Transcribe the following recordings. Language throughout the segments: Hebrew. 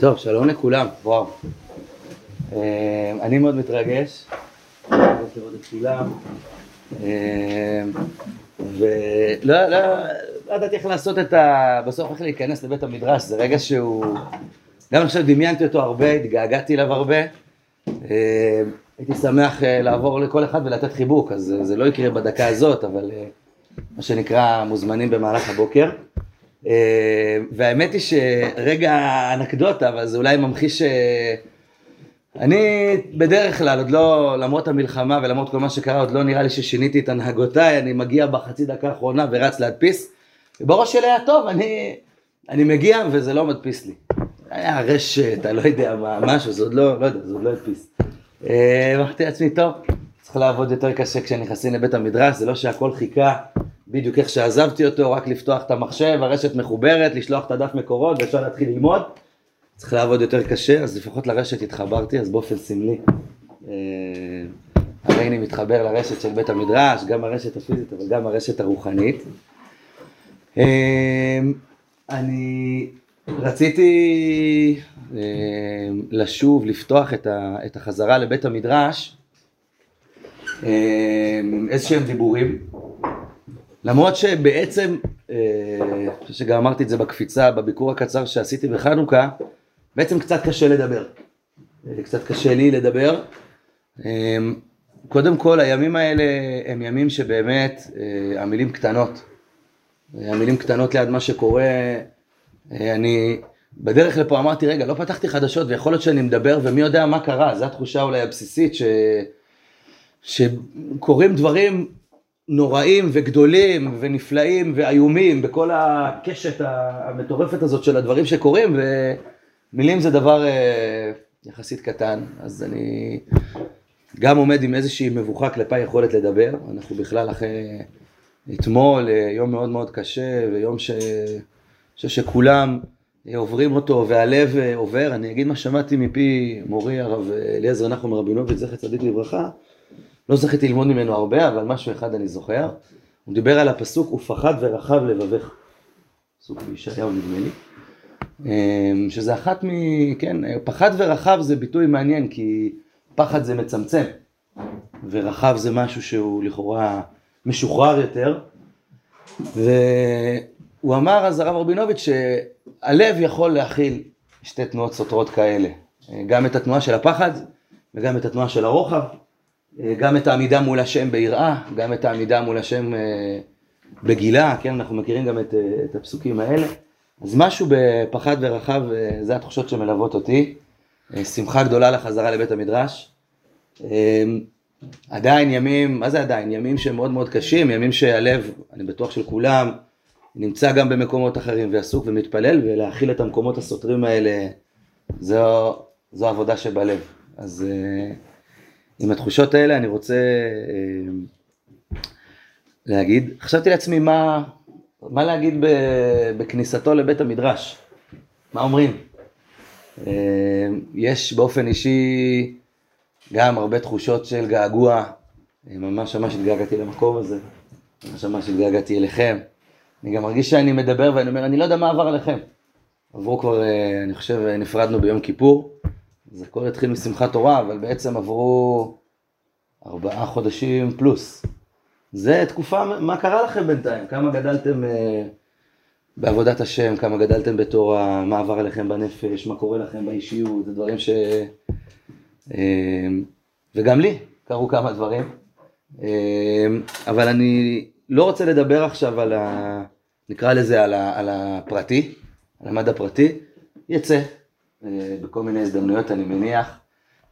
טוב, שלום לכולם, וואו. אה, אני מאוד מתרגש, רוצה לראות את כולם. אה, ולא לא, לא ידעתי איך לעשות את ה... בסוף איך להיכנס לבית המדרש, זה רגע שהוא... גם עכשיו דמיינתי אותו הרבה, התגעגעתי אליו הרבה. אה, הייתי שמח לעבור לכל אחד ולתת חיבוק, אז זה לא יקרה בדקה הזאת, אבל מה שנקרא מוזמנים במהלך הבוקר. אה, והאמת היא שרגע אנקדוטה, אבל זה אולי ממחיש... אה, אני בדרך כלל, עוד לא, למרות המלחמה ולמרות כל מה שקרה, עוד לא נראה לי ששיניתי את הנהגותיי, אני מגיע בחצי דקה האחרונה ורץ להדפיס, ובראש שלי היה טוב, אני, אני מגיע וזה לא מדפיס לי. היה רשת, אני לא יודע מה, משהו, זה עוד לא, לא יודע, זה עוד לא הדפיס. אה, אמרתי לעצמי, טוב, צריך לעבוד יותר קשה כשנכנסים לבית המדרש, זה לא שהכל חיכה בדיוק איך שעזבתי אותו, רק לפתוח את המחשב, הרשת מחוברת, לשלוח את הדף מקורות ואפשר להתחיל ללמוד. צריך לעבוד יותר קשה, אז לפחות לרשת התחברתי, אז באופן סמלי. אה, הרייני מתחבר לרשת של בית המדרש, גם הרשת הפיזית, אבל גם הרשת הרוחנית. אה, אני רציתי אה, לשוב, לפתוח את החזרה לבית המדרש, איזה שהם דיבורים. למרות שבעצם, אה, אני חושב שגם אמרתי את זה בקפיצה, בביקור הקצר שעשיתי בחנוכה, בעצם קצת קשה לדבר. אה, קצת קשה לי לדבר. אה, קודם כל, הימים האלה הם ימים שבאמת המילים קטנות. המילים קטנות ליד מה שקורה. אני בדרך לפה אמרתי, רגע, לא פתחתי חדשות ויכול להיות שאני מדבר ומי יודע מה קרה, זו התחושה אולי הבסיסית ש... שקורים דברים נוראים וגדולים ונפלאים ואיומים בכל הקשת המטורפת הזאת של הדברים שקורים ומילים זה דבר אה, יחסית קטן. אז אני גם עומד עם איזושהי מבוכה כלפי היכולת לדבר. אנחנו בכלל אחרי אתמול אה, יום מאוד מאוד קשה ויום ש... חושב שכולם עוברים אותו והלב אה, עובר. אני אגיד מה שמעתי מפי מורי הרב אליעזר נחום רבינוביץ' זכר צדיק לברכה לא זכיתי ללמוד ממנו הרבה, אבל משהו אחד אני זוכר. הוא דיבר על הפסוק, ופחד ורחב לבבך. פסוק בישעיהו נדמה לי. אמ, שזה אחת מ... כן, פחד ורחב זה ביטוי מעניין, כי פחד זה מצמצם, ורחב זה משהו שהוא לכאורה משוחרר יותר. והוא אמר אז הרב רבינוביץ' שהלב יכול להכיל שתי תנועות סותרות כאלה, גם את התנועה של הפחד וגם את התנועה של הרוחב. גם את העמידה מול השם ביראה, גם את העמידה מול השם אה, בגילה, כן, אנחנו מכירים גם את, אה, את הפסוקים האלה. אז משהו בפחד ורחב, אה, זה התחושות שמלוות אותי. שמחה גדולה לחזרה לבית המדרש. עדיין ימים, מה זה עדיין? ימים שהם מאוד מאוד קשים, ימים שהלב, אני בטוח של כולם, נמצא גם במקומות אחרים ועסוק ומתפלל, ולהכיל את המקומות הסותרים האלה, זו, זו עבודה שבלב. אז עם התחושות האלה אני רוצה אה, להגיד, חשבתי לעצמי מה, מה להגיד בכניסתו לבית המדרש, מה אומרים? אה, יש באופן אישי גם הרבה תחושות של געגוע, אה, ממש ממש התגעגעתי למקום הזה, ממש ממש התגעגעתי אליכם. אני גם מרגיש שאני מדבר ואני אומר, אני לא יודע מה עבר עליכם. עברו כבר, אני חושב, נפרדנו ביום כיפור. אז הכל התחיל משמחת תורה, אבל בעצם עברו ארבעה חודשים פלוס. זה תקופה, מה קרה לכם בינתיים? כמה גדלתם אה, בעבודת השם, כמה גדלתם בתורה, מה עבר עליכם בנפש, מה קורה לכם באישיות, זה דברים ש... אה, וגם לי קרו כמה דברים. אה, אבל אני לא רוצה לדבר עכשיו על ה... נקרא לזה על, ה... על הפרטי, על המד הפרטי, יצא בכל מיני הזדמנויות אני מניח.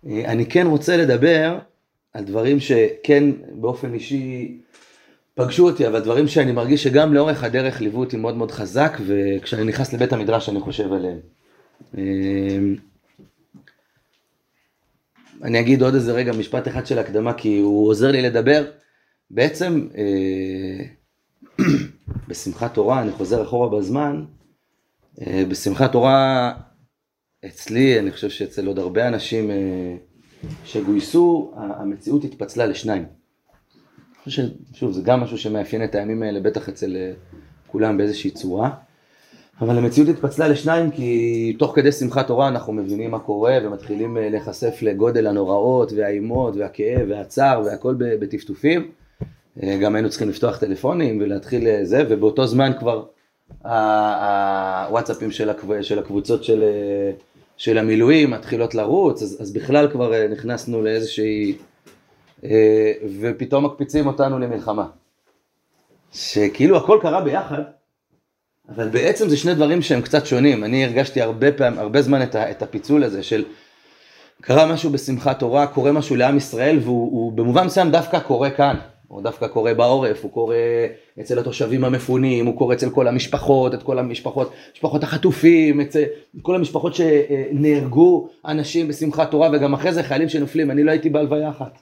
אני כן רוצה לדבר על דברים שכן באופן אישי פגשו אותי, אבל דברים שאני מרגיש שגם לאורך הדרך ליוו אותי מאוד מאוד חזק, וכשאני נכנס לבית המדרש אני חושב עליהם. אמ, אני אגיד עוד איזה רגע משפט אחד של הקדמה, כי הוא עוזר לי לדבר. בעצם אה, בשמחת תורה, אני חוזר אחורה בזמן, אה, בשמחת תורה אצלי, אני חושב שאצל עוד הרבה אנשים אה, שגויסו, המציאות התפצלה לשניים. שוב, זה גם משהו שמאפיין את הימים האלה, בטח אצל אה, כולם באיזושהי צורה. אבל המציאות התפצלה לשניים כי תוך כדי שמחת תורה אנחנו מבינים מה קורה ומתחילים אה, להיחשף לגודל הנוראות והאימות והכאב והצער והכל בטפטופים. גם היינו צריכים לפתוח טלפונים ולהתחיל זה ובאותו זמן כבר הוואטסאפים של, הקב... של הקבוצות של, של המילואים מתחילות לרוץ אז, אז בכלל כבר נכנסנו לאיזושהי ופתאום מקפיצים אותנו למלחמה. שכאילו הכל קרה ביחד אבל בעצם זה שני דברים שהם קצת שונים. אני הרגשתי הרבה פעמים, הרבה זמן את, ה, את הפיצול הזה של קרה משהו בשמחת תורה, קורה משהו לעם ישראל והוא במובן מסוים דווקא קורה כאן. הוא דווקא קורה בעורף, הוא קורה אצל התושבים המפונים, הוא קורה אצל כל המשפחות, את כל המשפחות, משפחות החטופים, אצל כל המשפחות שנהרגו אנשים בשמחת תורה וגם אחרי זה חיילים שנופלים, אני לא הייתי בהלוויה אחת.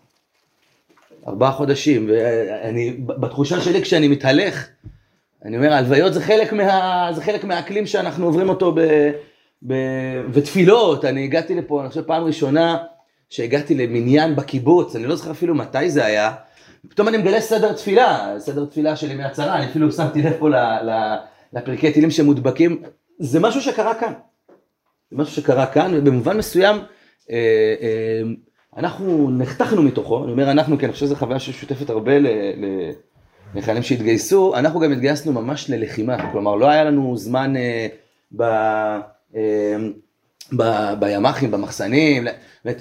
ארבעה חודשים, ואני, בתחושה שלי כשאני מתהלך, אני אומר, הלוויות זה חלק, מה, זה חלק מהאקלים שאנחנו עוברים אותו ב, ב, ותפילות, אני הגעתי לפה, אני חושב פעם ראשונה שהגעתי למניין בקיבוץ, אני לא זוכר אפילו מתי זה היה, פתאום אני מגלה סדר תפילה, סדר תפילה של ימי הצהרה, אני אפילו שמתי לב פה לפרקי תהילים שמודבקים, זה משהו שקרה כאן, זה משהו שקרה כאן, ובמובן מסוים אה, אה, אנחנו נחתכנו מתוכו, אני אומר אנחנו, כי אני חושב שזו חוויה ששותפת הרבה לחיילים שהתגייסו, אנחנו גם התגייסנו ממש ללחימה, כלומר לא היה לנו זמן אה, ב, בימ"חים, במחסנים,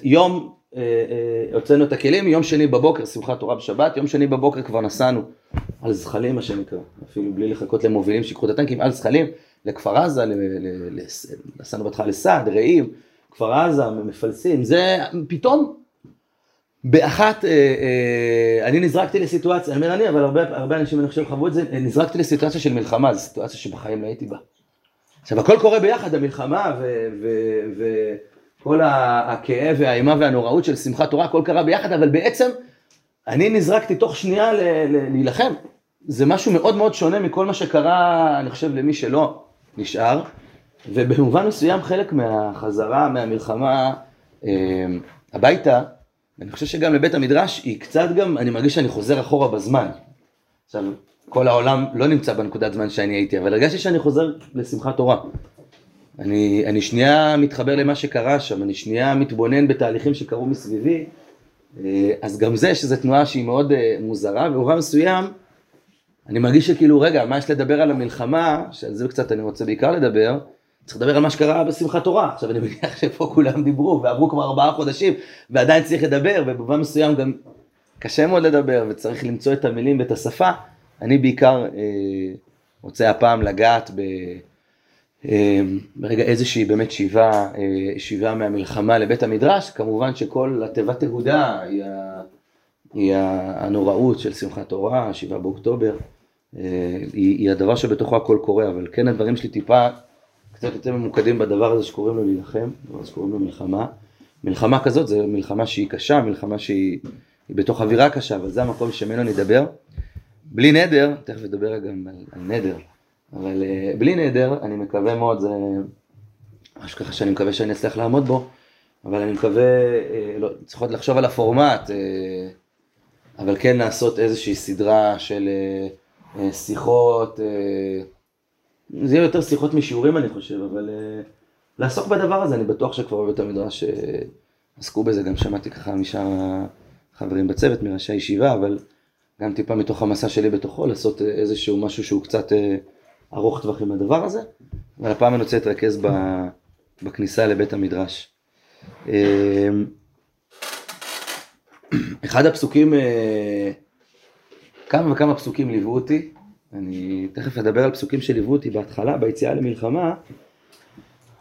יום הוצאנו את הכלים, יום שני בבוקר, שמחת תורה בשבת, יום שני בבוקר כבר נסענו על זחלים מה שנקרא, אפילו בלי לחכות למובילים שיקחו את הטנקים, על זחלים, לכפר עזה, נסענו בהתחלה לסעד, רעים, כפר עזה, מפלסים, זה פתאום באחת, אה, אה, אני נזרקתי לסיטואציה, אני אומר אני, אבל הרבה, אנשים אני חושב חוו את זה, נזרקתי לסיטואציה של מלחמה, זו סיטואציה שבחיים לא הייתי בה. עכשיו הכל קורה ביחד, המלחמה וכל הכאב והאימה והנוראות של שמחת תורה, הכל קרה ביחד, אבל בעצם אני נזרקתי תוך שנייה להילחם. זה משהו מאוד מאוד שונה מכל מה שקרה, אני חושב, למי שלא נשאר, ובמובן מסוים חלק מהחזרה מהמלחמה אה, הביתה, אני חושב שגם לבית המדרש היא קצת גם, אני מרגיש שאני חוזר אחורה בזמן. עכשיו, כל העולם לא נמצא בנקודת זמן שאני הייתי, אבל הרגשתי שאני חוזר לשמחת תורה. אני, אני שנייה מתחבר למה שקרה שם, אני שנייה מתבונן בתהליכים שקרו מסביבי, אה, אז גם זה, שזו תנועה שהיא מאוד אה, מוזרה, ובמובן מסוים, אני מרגיש שכאילו, רגע, מה יש לדבר על המלחמה, שעל זה קצת אני רוצה בעיקר לדבר, צריך לדבר על מה שקרה בשמחת תורה. עכשיו אני מניח שפה כולם דיברו ועברו כבר ארבעה חודשים ועדיין צריך לדבר ובמובן מסוים גם קשה מאוד לדבר וצריך למצוא את המילים ואת השפה. אני בעיקר אה, רוצה הפעם לגעת ב... אה, ברגע איזושהי באמת שיבה, אה, שיבה מהמלחמה לבית המדרש, כמובן שכל התיבת תהודה היא, היא הנוראות של שמחת תורה, שבעה באוקטובר, אה, היא, היא הדבר שבתוכו הכל קורה, אבל כן הדברים שלי טיפה קצת יותר ממוקדים בדבר הזה שקוראים לו להילחם, שקוראים לו מלחמה. מלחמה כזאת זה מלחמה שהיא קשה, מלחמה שהיא בתוך אווירה קשה, אבל זה המקום שממנו נדבר. בלי נדר, תכף נדבר גם על, על נדר, אבל uh, בלי נדר, אני מקווה מאוד, זה משהו ככה שאני מקווה שאני אצליח לעמוד בו, אבל אני מקווה, uh, לא, צריכות לחשוב על הפורמט, uh, אבל כן לעשות איזושהי סדרה של שיחות, זה יהיה יותר שיחות משיעורים אני חושב, אבל לעסוק בדבר הזה, אני בטוח שכבר בבית המדרש עסקו בזה, גם שמעתי ככה משאר החברים בצוות, מראשי הישיבה, אבל גם טיפה מתוך המסע שלי בתוכו, לעשות איזשהו משהו שהוא קצת ארוך טווח עם הדבר הזה, אבל הפעם אני רוצה להתרכז בכניסה לבית המדרש. Uh, אחד הפסוקים, uh, כמה וכמה פסוקים ליוו אותי, אני תכף אדבר על פסוקים שליוו אותי בהתחלה, ביציאה למלחמה,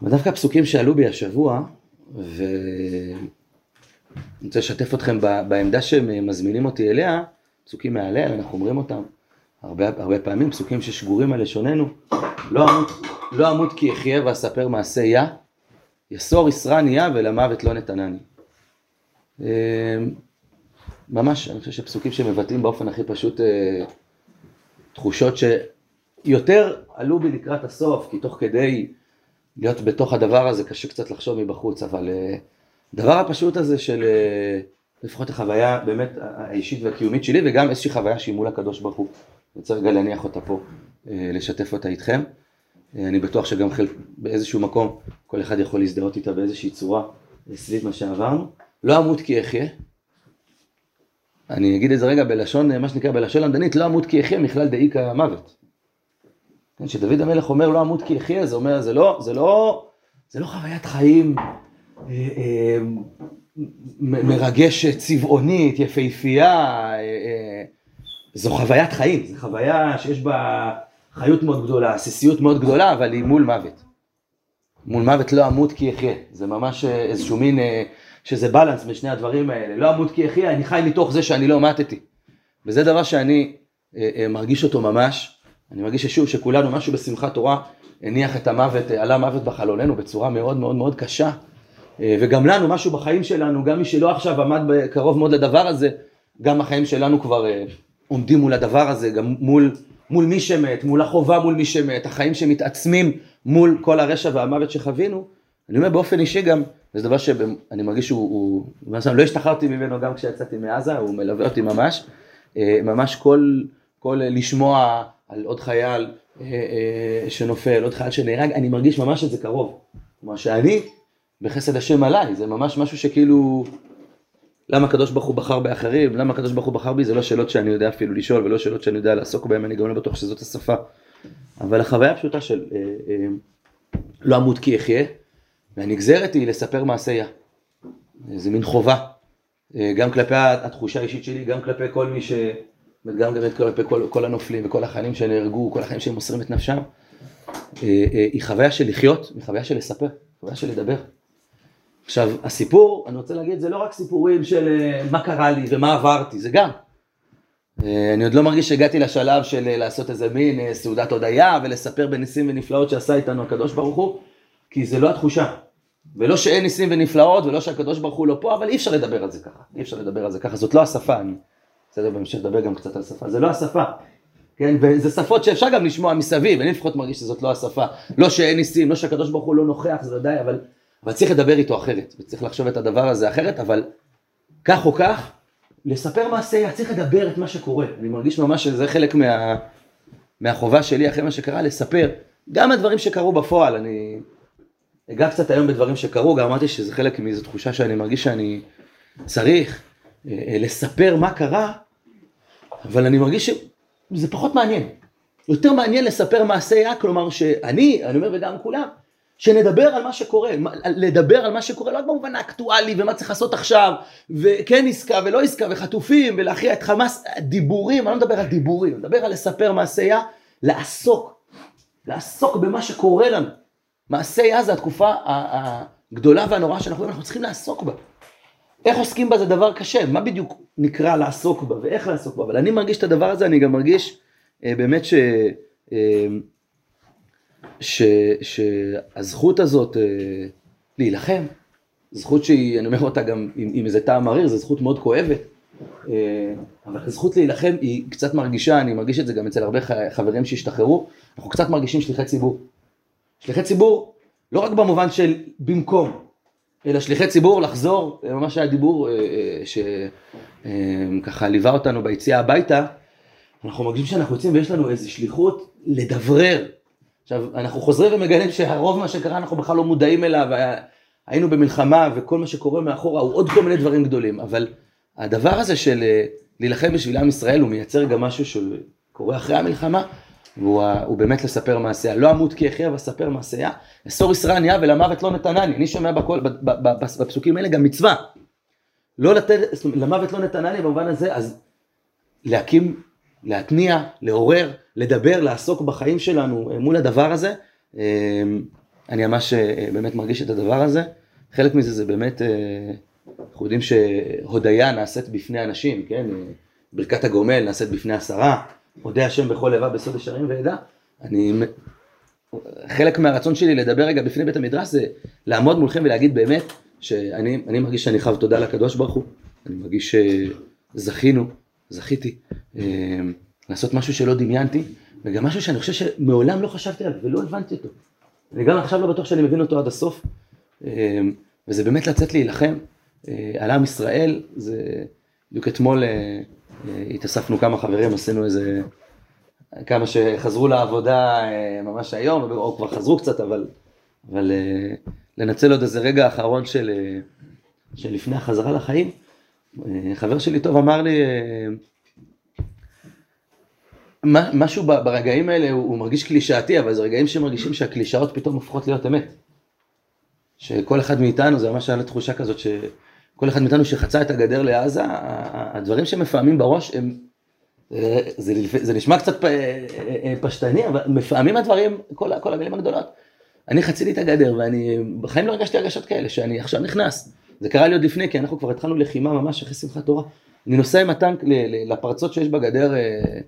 אבל דווקא הפסוקים שעלו בי השבוע, ואני רוצה לשתף אתכם בעמדה שהם מזמינים אותי אליה, פסוקים מהלל, אנחנו אומרים אותם הרבה, הרבה פעמים, פסוקים ששגורים על לשוננו, לא אמות, לא אמות כי אחיה ואספר מעשה יה, יסור ישרן יה ולמוות לא נתנני. אמ, ממש, אני חושב שפסוקים שמבטאים באופן הכי פשוט אה, תחושות שיותר עלו בי לקראת הסוף, כי תוך כדי להיות בתוך הדבר הזה קשה קצת לחשוב מבחוץ, אבל הדבר אה, הפשוט הזה של אה, לפחות החוויה באמת האישית והקיומית שלי, וגם איזושהי חוויה שהיא מול הקדוש ברוך הוא, אני רוצה רגע להניח אותה פה, אה, לשתף אותה איתכם. אני בטוח שגם חלק, באיזשהו מקום, כל אחד יכול להזדהות איתה באיזושהי צורה סביב מה שעברנו. לא אמות כי אחיה. אני אגיד את זה רגע בלשון, מה שנקרא בלשון למדנית, לא אמות כי אחיה מכלל דאיכא מוות. כן, כשדוד המלך אומר לא אמות כי אחיה, זה אומר, זה לא, זה לא, זה לא חוויית חיים אה, אה, מרגשת, צבעונית, יפהפייה, אה, אה, זו חוויית חיים, זו חוויה שיש בה חיות מאוד גדולה, עסיסיות מאוד גדולה, אבל היא מול מוות. מול מוות לא אמות כי אחיה, זה ממש אה, איזשהו מין, אה, שזה בלנס בין שני הדברים האלה, לא אמות כי אחיה, אני חי מתוך זה שאני לא מתתי. וזה דבר שאני אה, מרגיש אותו ממש, אני מרגיש ששוב שכולנו משהו בשמחת תורה הניח את המוות, עלה מוות בחלוננו בצורה מאוד מאוד מאוד קשה. וגם לנו, משהו בחיים שלנו, גם מי שלא עכשיו עמד קרוב מאוד לדבר הזה, גם החיים שלנו כבר עומדים מול הדבר הזה, גם מול, מול מי שמת, מול החובה מול מי שמת, החיים שמתעצמים מול כל הרשע והמוות שחווינו. אני אומר באופן אישי גם, זה דבר שאני מרגיש שהוא, הוא, הוא, לא השתחררתי ממנו גם כשיצאתי מעזה, הוא מלווה אותי ממש, אה, ממש כל, כל לשמוע על עוד חייל אה, אה, שנופל, עוד חייל שנהרג, אני מרגיש ממש את זה קרוב. כלומר שאני, בחסד השם עליי, זה ממש משהו שכאילו, למה הקדוש ברוך הוא בחר באחרים, למה הקדוש ברוך הוא בחר בי, זה לא שאלות שאני יודע אפילו לשאול ולא שאלות שאני יודע לעסוק בהן, אני גם לא בטוח שזאת השפה. אבל החוויה הפשוטה של אה, אה, לא אמות כי אחיה, והנגזרת היא לספר מעשיה. זה מין חובה, אה, גם כלפי התחושה האישית שלי, גם כלפי כל מי ש... גם כלפי כל, כל הנופלים וכל החיילים שנהרגו, כל החיילים שהם מוסרים את נפשם. היא חוויה של לחיות, היא חוויה של לספר, חוויה של לדבר. עכשיו, הסיפור, אני רוצה להגיד, זה לא רק סיפורים של מה קרה לי ומה עברתי, זה גם. אה, אני עוד לא מרגיש שהגעתי לשלב של אה, לעשות איזה מין אה, סעודת הודיה ולספר בניסים ונפלאות שעשה איתנו הקדוש ברוך הוא, כי זה לא התחושה. ולא שאין ניסים ונפלאות ולא שהקדוש ברוך הוא לא פה, אבל אי אפשר לדבר על זה ככה. אי אפשר לדבר על זה ככה, זאת לא השפה. אני בסדר, בהמשך לדבר גם קצת על שפה. זה לא השפה. כן, וזה שפות שאפשר גם לשמוע מסביב, אני לפחות מרגיש שזאת לא השפה. לא שאין ניסים, לא שהקדוש ברוך הוא לא נוכח, זה ודאי, אבל, אבל צריך לדבר איתו אחרת, וצריך לחשוב את הדבר הזה אחרת, אבל כך או כך, לספר מעשיה, צריך לדבר את מה שקורה. אני מרגיש ממש שזה חלק מה, מהחובה שלי אחרי מה שקרה, לספר. גם הדברים שקרו בפועל, אני אגע קצת היום בדברים שקרו, גם אמרתי שזה חלק מאיזו תחושה שאני מרגיש שאני צריך אה, אה, לספר מה קרה, אבל אני מרגיש שזה פחות מעניין. יותר מעניין לספר מעשיה, כלומר שאני, אני אומר וגם כולם, שנדבר על מה שקורה, לדבר על מה שקורה לא רק במובן האקטואלי ומה צריך לעשות עכשיו, וכן עסקה ולא עסקה וחטופים ולהכריע את חמאס, דיבורים, אני לא מדבר על דיבורים, אני מדבר על לספר מעשייה, לעסוק, לעסוק במה שקורה לנו. מעשייה זה התקופה הגדולה והנוראה שאנחנו אנחנו צריכים לעסוק בה. איך עוסקים בה זה דבר קשה, מה בדיוק נקרא לעסוק בה ואיך לעסוק בה, אבל אני מרגיש את הדבר הזה, אני גם מרגיש אה, באמת ש... אה, ש, שהזכות הזאת אה, להילחם, זכות שהיא, אני אומר אותה גם עם, עם איזה טעם מריר, זו זכות מאוד כואבת, אה, אבל הזכות להילחם היא קצת מרגישה, אני מרגיש את זה גם אצל הרבה חברים שהשתחררו, אנחנו קצת מרגישים שליחי ציבור. שליחי ציבור, לא רק במובן של במקום, אלא שליחי ציבור לחזור, ממש היה דיבור אה, שככה ליווה אותנו ביציאה הביתה, אנחנו מרגישים שאנחנו יוצאים ויש לנו איזו שליחות לדברר עכשיו, אנחנו חוזרים ומגלים שהרוב מה שקרה אנחנו בכלל לא מודעים אליו, היינו במלחמה וכל מה שקורה מאחורה הוא עוד כל מיני דברים גדולים, אבל הדבר הזה של אה, להילחם בשביל עם ישראל הוא מייצר גם משהו שקורה אחרי המלחמה, והוא באמת לספר מעשיה. לא אמות כי אחיה ואספר מעשיה, אסור ישראל נהיה ולמוות לא נתנני. אני שומע בכל, בפסוקים האלה גם מצווה. לא לתת, למוות לא נתנני במובן הזה, אז להקים להתניע, לעורר, לדבר, לעסוק בחיים שלנו אה, מול הדבר הזה. אה, אני ממש אה, באמת מרגיש את הדבר הזה. חלק מזה זה באמת, אנחנו יודעים שהודיה נעשית בפני אנשים, כן? ברכת הגומל נעשית בפני עשרה, הודה השם בכל לבב בסוד ישרים ועדה. אני, חלק מהרצון שלי לדבר רגע בפני בית המדרש זה לעמוד מולכם ולהגיד באמת שאני מרגיש שאני חייב תודה לקדוש ברוך הוא, אני מרגיש שזכינו זכיתי לעשות משהו שלא דמיינתי, וגם משהו שאני חושב שמעולם לא חשבתי עליו ולא הבנתי אותו. אני גם עכשיו לא בטוח שאני מבין אותו עד הסוף, אה, וזה באמת לצאת להילחם אה, על עם ישראל, זה בדיוק אתמול התאספנו כמה חברים, עשינו איזה כמה שחזרו לעבודה אה, ממש היום, או כבר חזרו קצת, אבל, אבל אה, לנצל עוד איזה רגע אחרון של, אה, של לפני החזרה לחיים. חבר שלי טוב אמר לי, משהו ברגעים האלה הוא מרגיש קלישאתי, אבל זה רגעים שמרגישים שהקלישאות פתאום הופכות להיות אמת. שכל אחד מאיתנו, זה ממש היה תחושה כזאת שכל אחד מאיתנו שחצה את הגדר לעזה, הדברים שמפעמים בראש הם זה, זה נשמע קצת אה, אה, פשטני, אבל לפעמים הדברים, כל, כל המילים הגדולות. אני חציתי את הגדר ואני בחיים לא הרגשתי הרגשות כאלה, שאני עכשיו נכנס. זה קרה לי עוד לפני, כי אנחנו כבר התחלנו לחימה ממש אחרי שמחת תורה. אני נוסע עם הטנק לפרצות שיש בגדר, אה,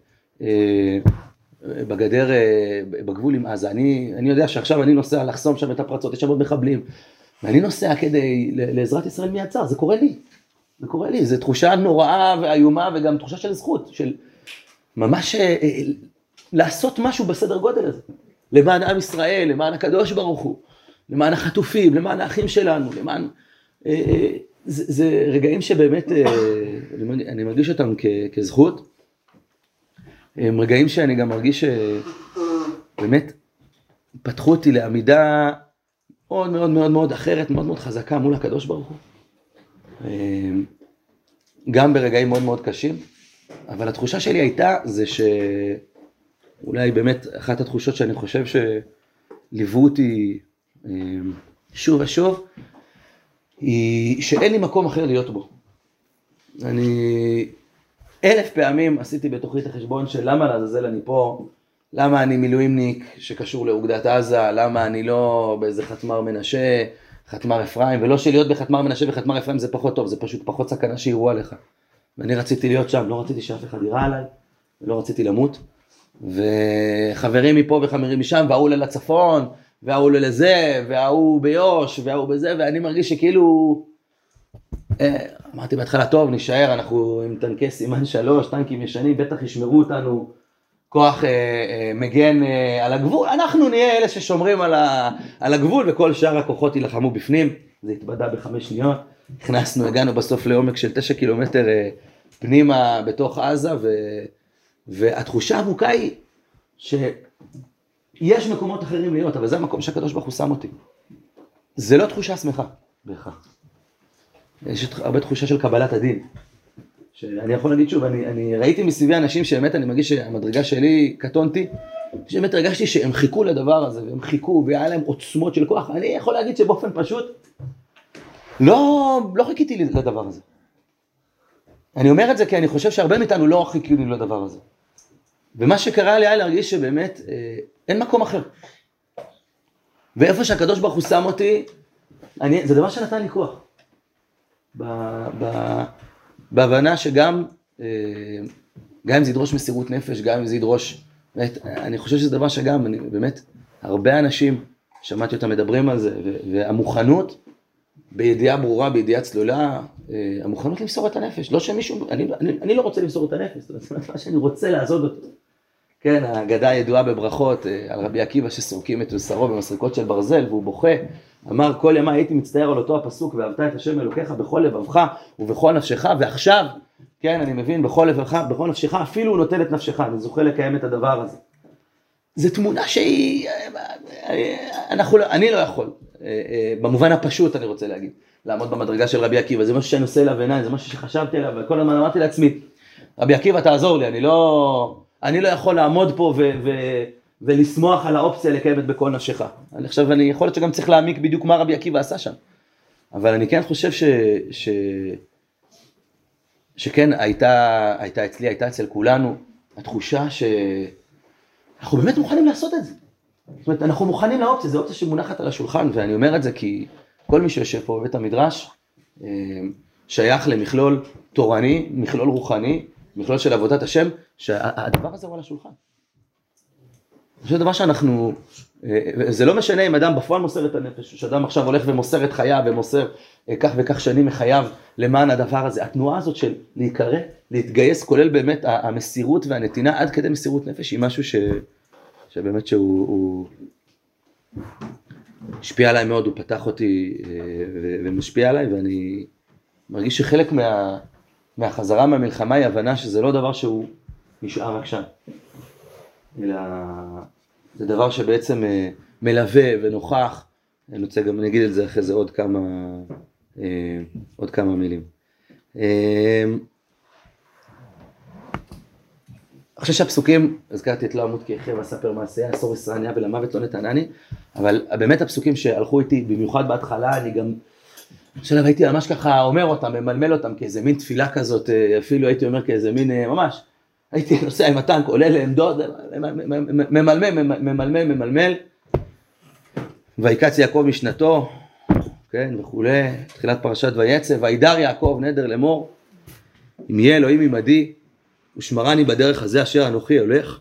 בגדר, בגבול עם עזה. אני, אני יודע שעכשיו אני נוסע לחסום שם את הפרצות, יש שם עוד מחבלים. ואני נוסע כדי, לעזרת ישראל עצר, זה קורה לי. זה קורה לי, זו תחושה נוראה ואיומה וגם תחושה של זכות, של ממש אה, אה, לעשות משהו בסדר גודל הזה. למען עם ישראל, למען הקדוש ברוך הוא, למען החטופים, למען האחים שלנו, למען... אה, זה, זה רגעים שבאמת אני מרגיש אותם כ, כזכות. הם רגעים שאני גם מרגיש שבאמת פתחו אותי לעמידה מאוד מאוד מאוד מאוד אחרת, מאוד מאוד חזקה מול הקדוש ברוך הוא. גם ברגעים מאוד מאוד קשים. אבל התחושה שלי הייתה זה שאולי באמת אחת התחושות שאני חושב שליוו אותי אמ, שוב ושוב, היא שאין לי מקום אחר להיות בו. אני אלף פעמים עשיתי בתוכי את החשבון של למה לעזאזל אני פה, למה אני מילואימניק שקשור לאוגדת עזה, למה אני לא באיזה חתמר מנשה, חתמר אפרים, ולא שלהיות בחתמר מנשה וחתמר אפרים זה פחות טוב, זה פשוט פחות סכנה שיראו עליך. ואני רציתי להיות שם, לא רציתי שאף אחד יירה עליי, ולא רציתי למות. וחברים מפה וחברים משם, וההוא לצפון, וההוא לזה, וההוא ביו"ש, וההוא בזה, ואני מרגיש שכאילו... אה, אמרתי בהתחלה, טוב, נישאר, אנחנו עם טנקי סימן שלוש, טנקים ישנים, בטח ישמרו אותנו כוח אה, אה, מגן אה, על הגבול, אנחנו נהיה אלה ששומרים על, ה, על הגבול, וכל שאר הכוחות יילחמו בפנים, זה התבדה בחמש שניות. נכנסנו, הגענו בסוף לעומק של תשע קילומטר אה, פנימה בתוך עזה, ו, והתחושה העמוקה היא שיש מקומות אחרים להיות, אבל זה המקום שהקדוש ברוך הוא שם אותי. זה לא תחושה שמחה בהכרח. יש הרבה תחושה של קבלת הדין. שאני יכול להגיד שוב, אני, אני ראיתי מסביבי אנשים שבאמת אני מרגיש שהמדרגה שלי, קטונתי, שבאמת הרגשתי שהם חיכו לדבר הזה, והם חיכו, והיה להם עוצמות של כוח. אני יכול להגיד שבאופן פשוט, לא, לא חיכיתי לדבר הזה. אני אומר את זה כי אני חושב שהרבה מאיתנו לא חיכינו לדבר הזה. ומה שקרה לי היה להרגיש שבאמת אה, אין מקום אחר. ואיפה שהקדוש ברוך הוא שם אותי, אני, זה דבר שנתן לי כוח. בהבנה שגם, אה, גם אם זה ידרוש מסירות נפש, גם אם זה ידרוש, באמת, אני חושב שזה דבר שגם, אני, באמת, הרבה אנשים, שמעתי אותם מדברים על זה, והמוכנות בידיעה ברורה, בידיעה צלולה, אה, המוכנות למסור את הנפש. לא שמישהו, אני, אני, אני לא רוצה למסור את הנפש, זאת אומרת, מה שאני רוצה לעזוב אותו. כן, האגדה הידועה בברכות אה, על רבי עקיבא שסורקים את בשרו במסריקות של ברזל והוא בוכה. אמר כל ימי הייתי מצטער על אותו הפסוק ואהבת את השם אלוקיך בכל לבבך ובכל נפשך ועכשיו, כן, אני מבין, בכל לבבך, בכל נפשך, אפילו הוא נוטל את נפשך, אני זוכה לקיים את הדבר הזה. זו תמונה שהיא, אה, אנחנו, לא, אני לא יכול, אה, אה, במובן הפשוט אני רוצה להגיד, לעמוד במדרגה של רבי עקיבא, זה משהו שאני עושה אליו עיניים, זה משהו שחשבתי עליו, וכל הזמן אמרתי לעצמי, רבי עקיבא תעזור לי, אני לא, אני לא יכול לעמוד פה ו, ו, ולשמוח על האופציה לקיים את בכל נפשך. אני חושב, אני יכול להיות שגם צריך להעמיק בדיוק מה רבי עקיבא עשה שם. אבל אני כן חושב ש... ש... שכן הייתה, הייתה אצלי, הייתה אצל כולנו, התחושה שאנחנו באמת מוכנים לעשות את זה. זאת אומרת, אנחנו מוכנים לאופציה, זו אופציה שמונחת על השולחן, ואני אומר את זה כי כל מי שיושב פה בבית המדרש, אה, שייך למכלול תורני, מכלול רוחני, מכלול של עבודת השם, שהדבר הזה הוא על השולחן. זה דבר שאנחנו, זה לא משנה אם אדם בפועל מוסר את הנפש, שאדם עכשיו הולך ומוסר את חייו ומוסר אה, כך וכך שנים מחייו למען הדבר הזה. התנועה הזאת של להיקרא, להתגייס, כולל באמת המסירות והנתינה עד כדי מסירות נפש, היא משהו ש... שבאמת שהוא הוא... השפיע עליי מאוד, הוא פתח אותי אה, ומשפיע עליי ואני מרגיש שחלק מה, מהחזרה מהמלחמה היא הבנה שזה לא דבר שהוא נשאר רק שם. אלא זה דבר שבעצם אה, מלווה ונוכח. אני רוצה גם, אני אגיד את זה אחרי זה עוד כמה, אה, עוד כמה מילים. אה, אחרי שהפסוקים, הזכרתי את לא אמות כי אחיה ואספר מעשיה, אסור ישרניה ולמוות לא נתנני, אבל באמת הפסוקים שהלכו איתי, במיוחד בהתחלה, אני גם, עכשיו הייתי ממש ככה אומר אותם, ממלמל אותם כאיזה מין תפילה כזאת, אפילו הייתי אומר כאיזה מין, ממש, הייתי נוסע עם הטנק, עולה לעמדות, ממלמל, ממלמל, ממלמל, ויקץ יעקב משנתו, כן, וכולי, תחילת פרשת ויצא, וידר יעקב נדר לאמור, אם יהיה אלוהים עמדי, ושמרני בדרך הזה אשר אנוכי הולך,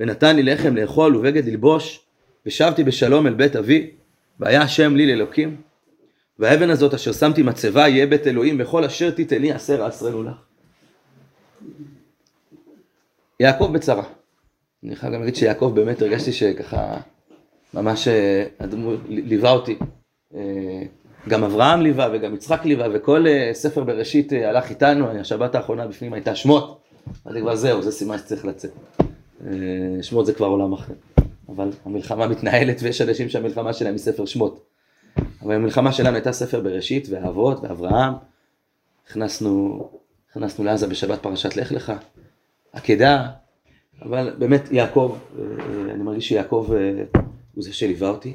ונתן לי לחם לאכול ובגד ללבוש, ושבתי בשלום אל בית אבי, והיה השם לי לאלוקים, והאבן הזאת אשר שמתי מצבה יהיה בית אלוהים, וכל אשר תיתני עשר עשרנו לך. יעקב בצרה. אני חייב גם להגיד שיעקב באמת הרגשתי שככה ממש אה, ליווה אותי. אה, גם אברהם ליווה וגם יצחק ליווה וכל אה, ספר בראשית הלך איתנו, השבת האחרונה בפנים הייתה שמות, אז כבר זהו, זה סימן שצריך לצאת. שמות זה כבר עולם אחר. אבל המלחמה מתנהלת ויש אנשים שהמלחמה שלהם היא ספר שמות. אבל המלחמה שלנו הייתה ספר בראשית והאבות ואברהם. הכנסנו, הכנסנו לעזה בשבת פרשת לך לך. עקדה, אבל באמת יעקב, אה, אני מרגיש שיעקב אה, הוא זה שליווה אותי.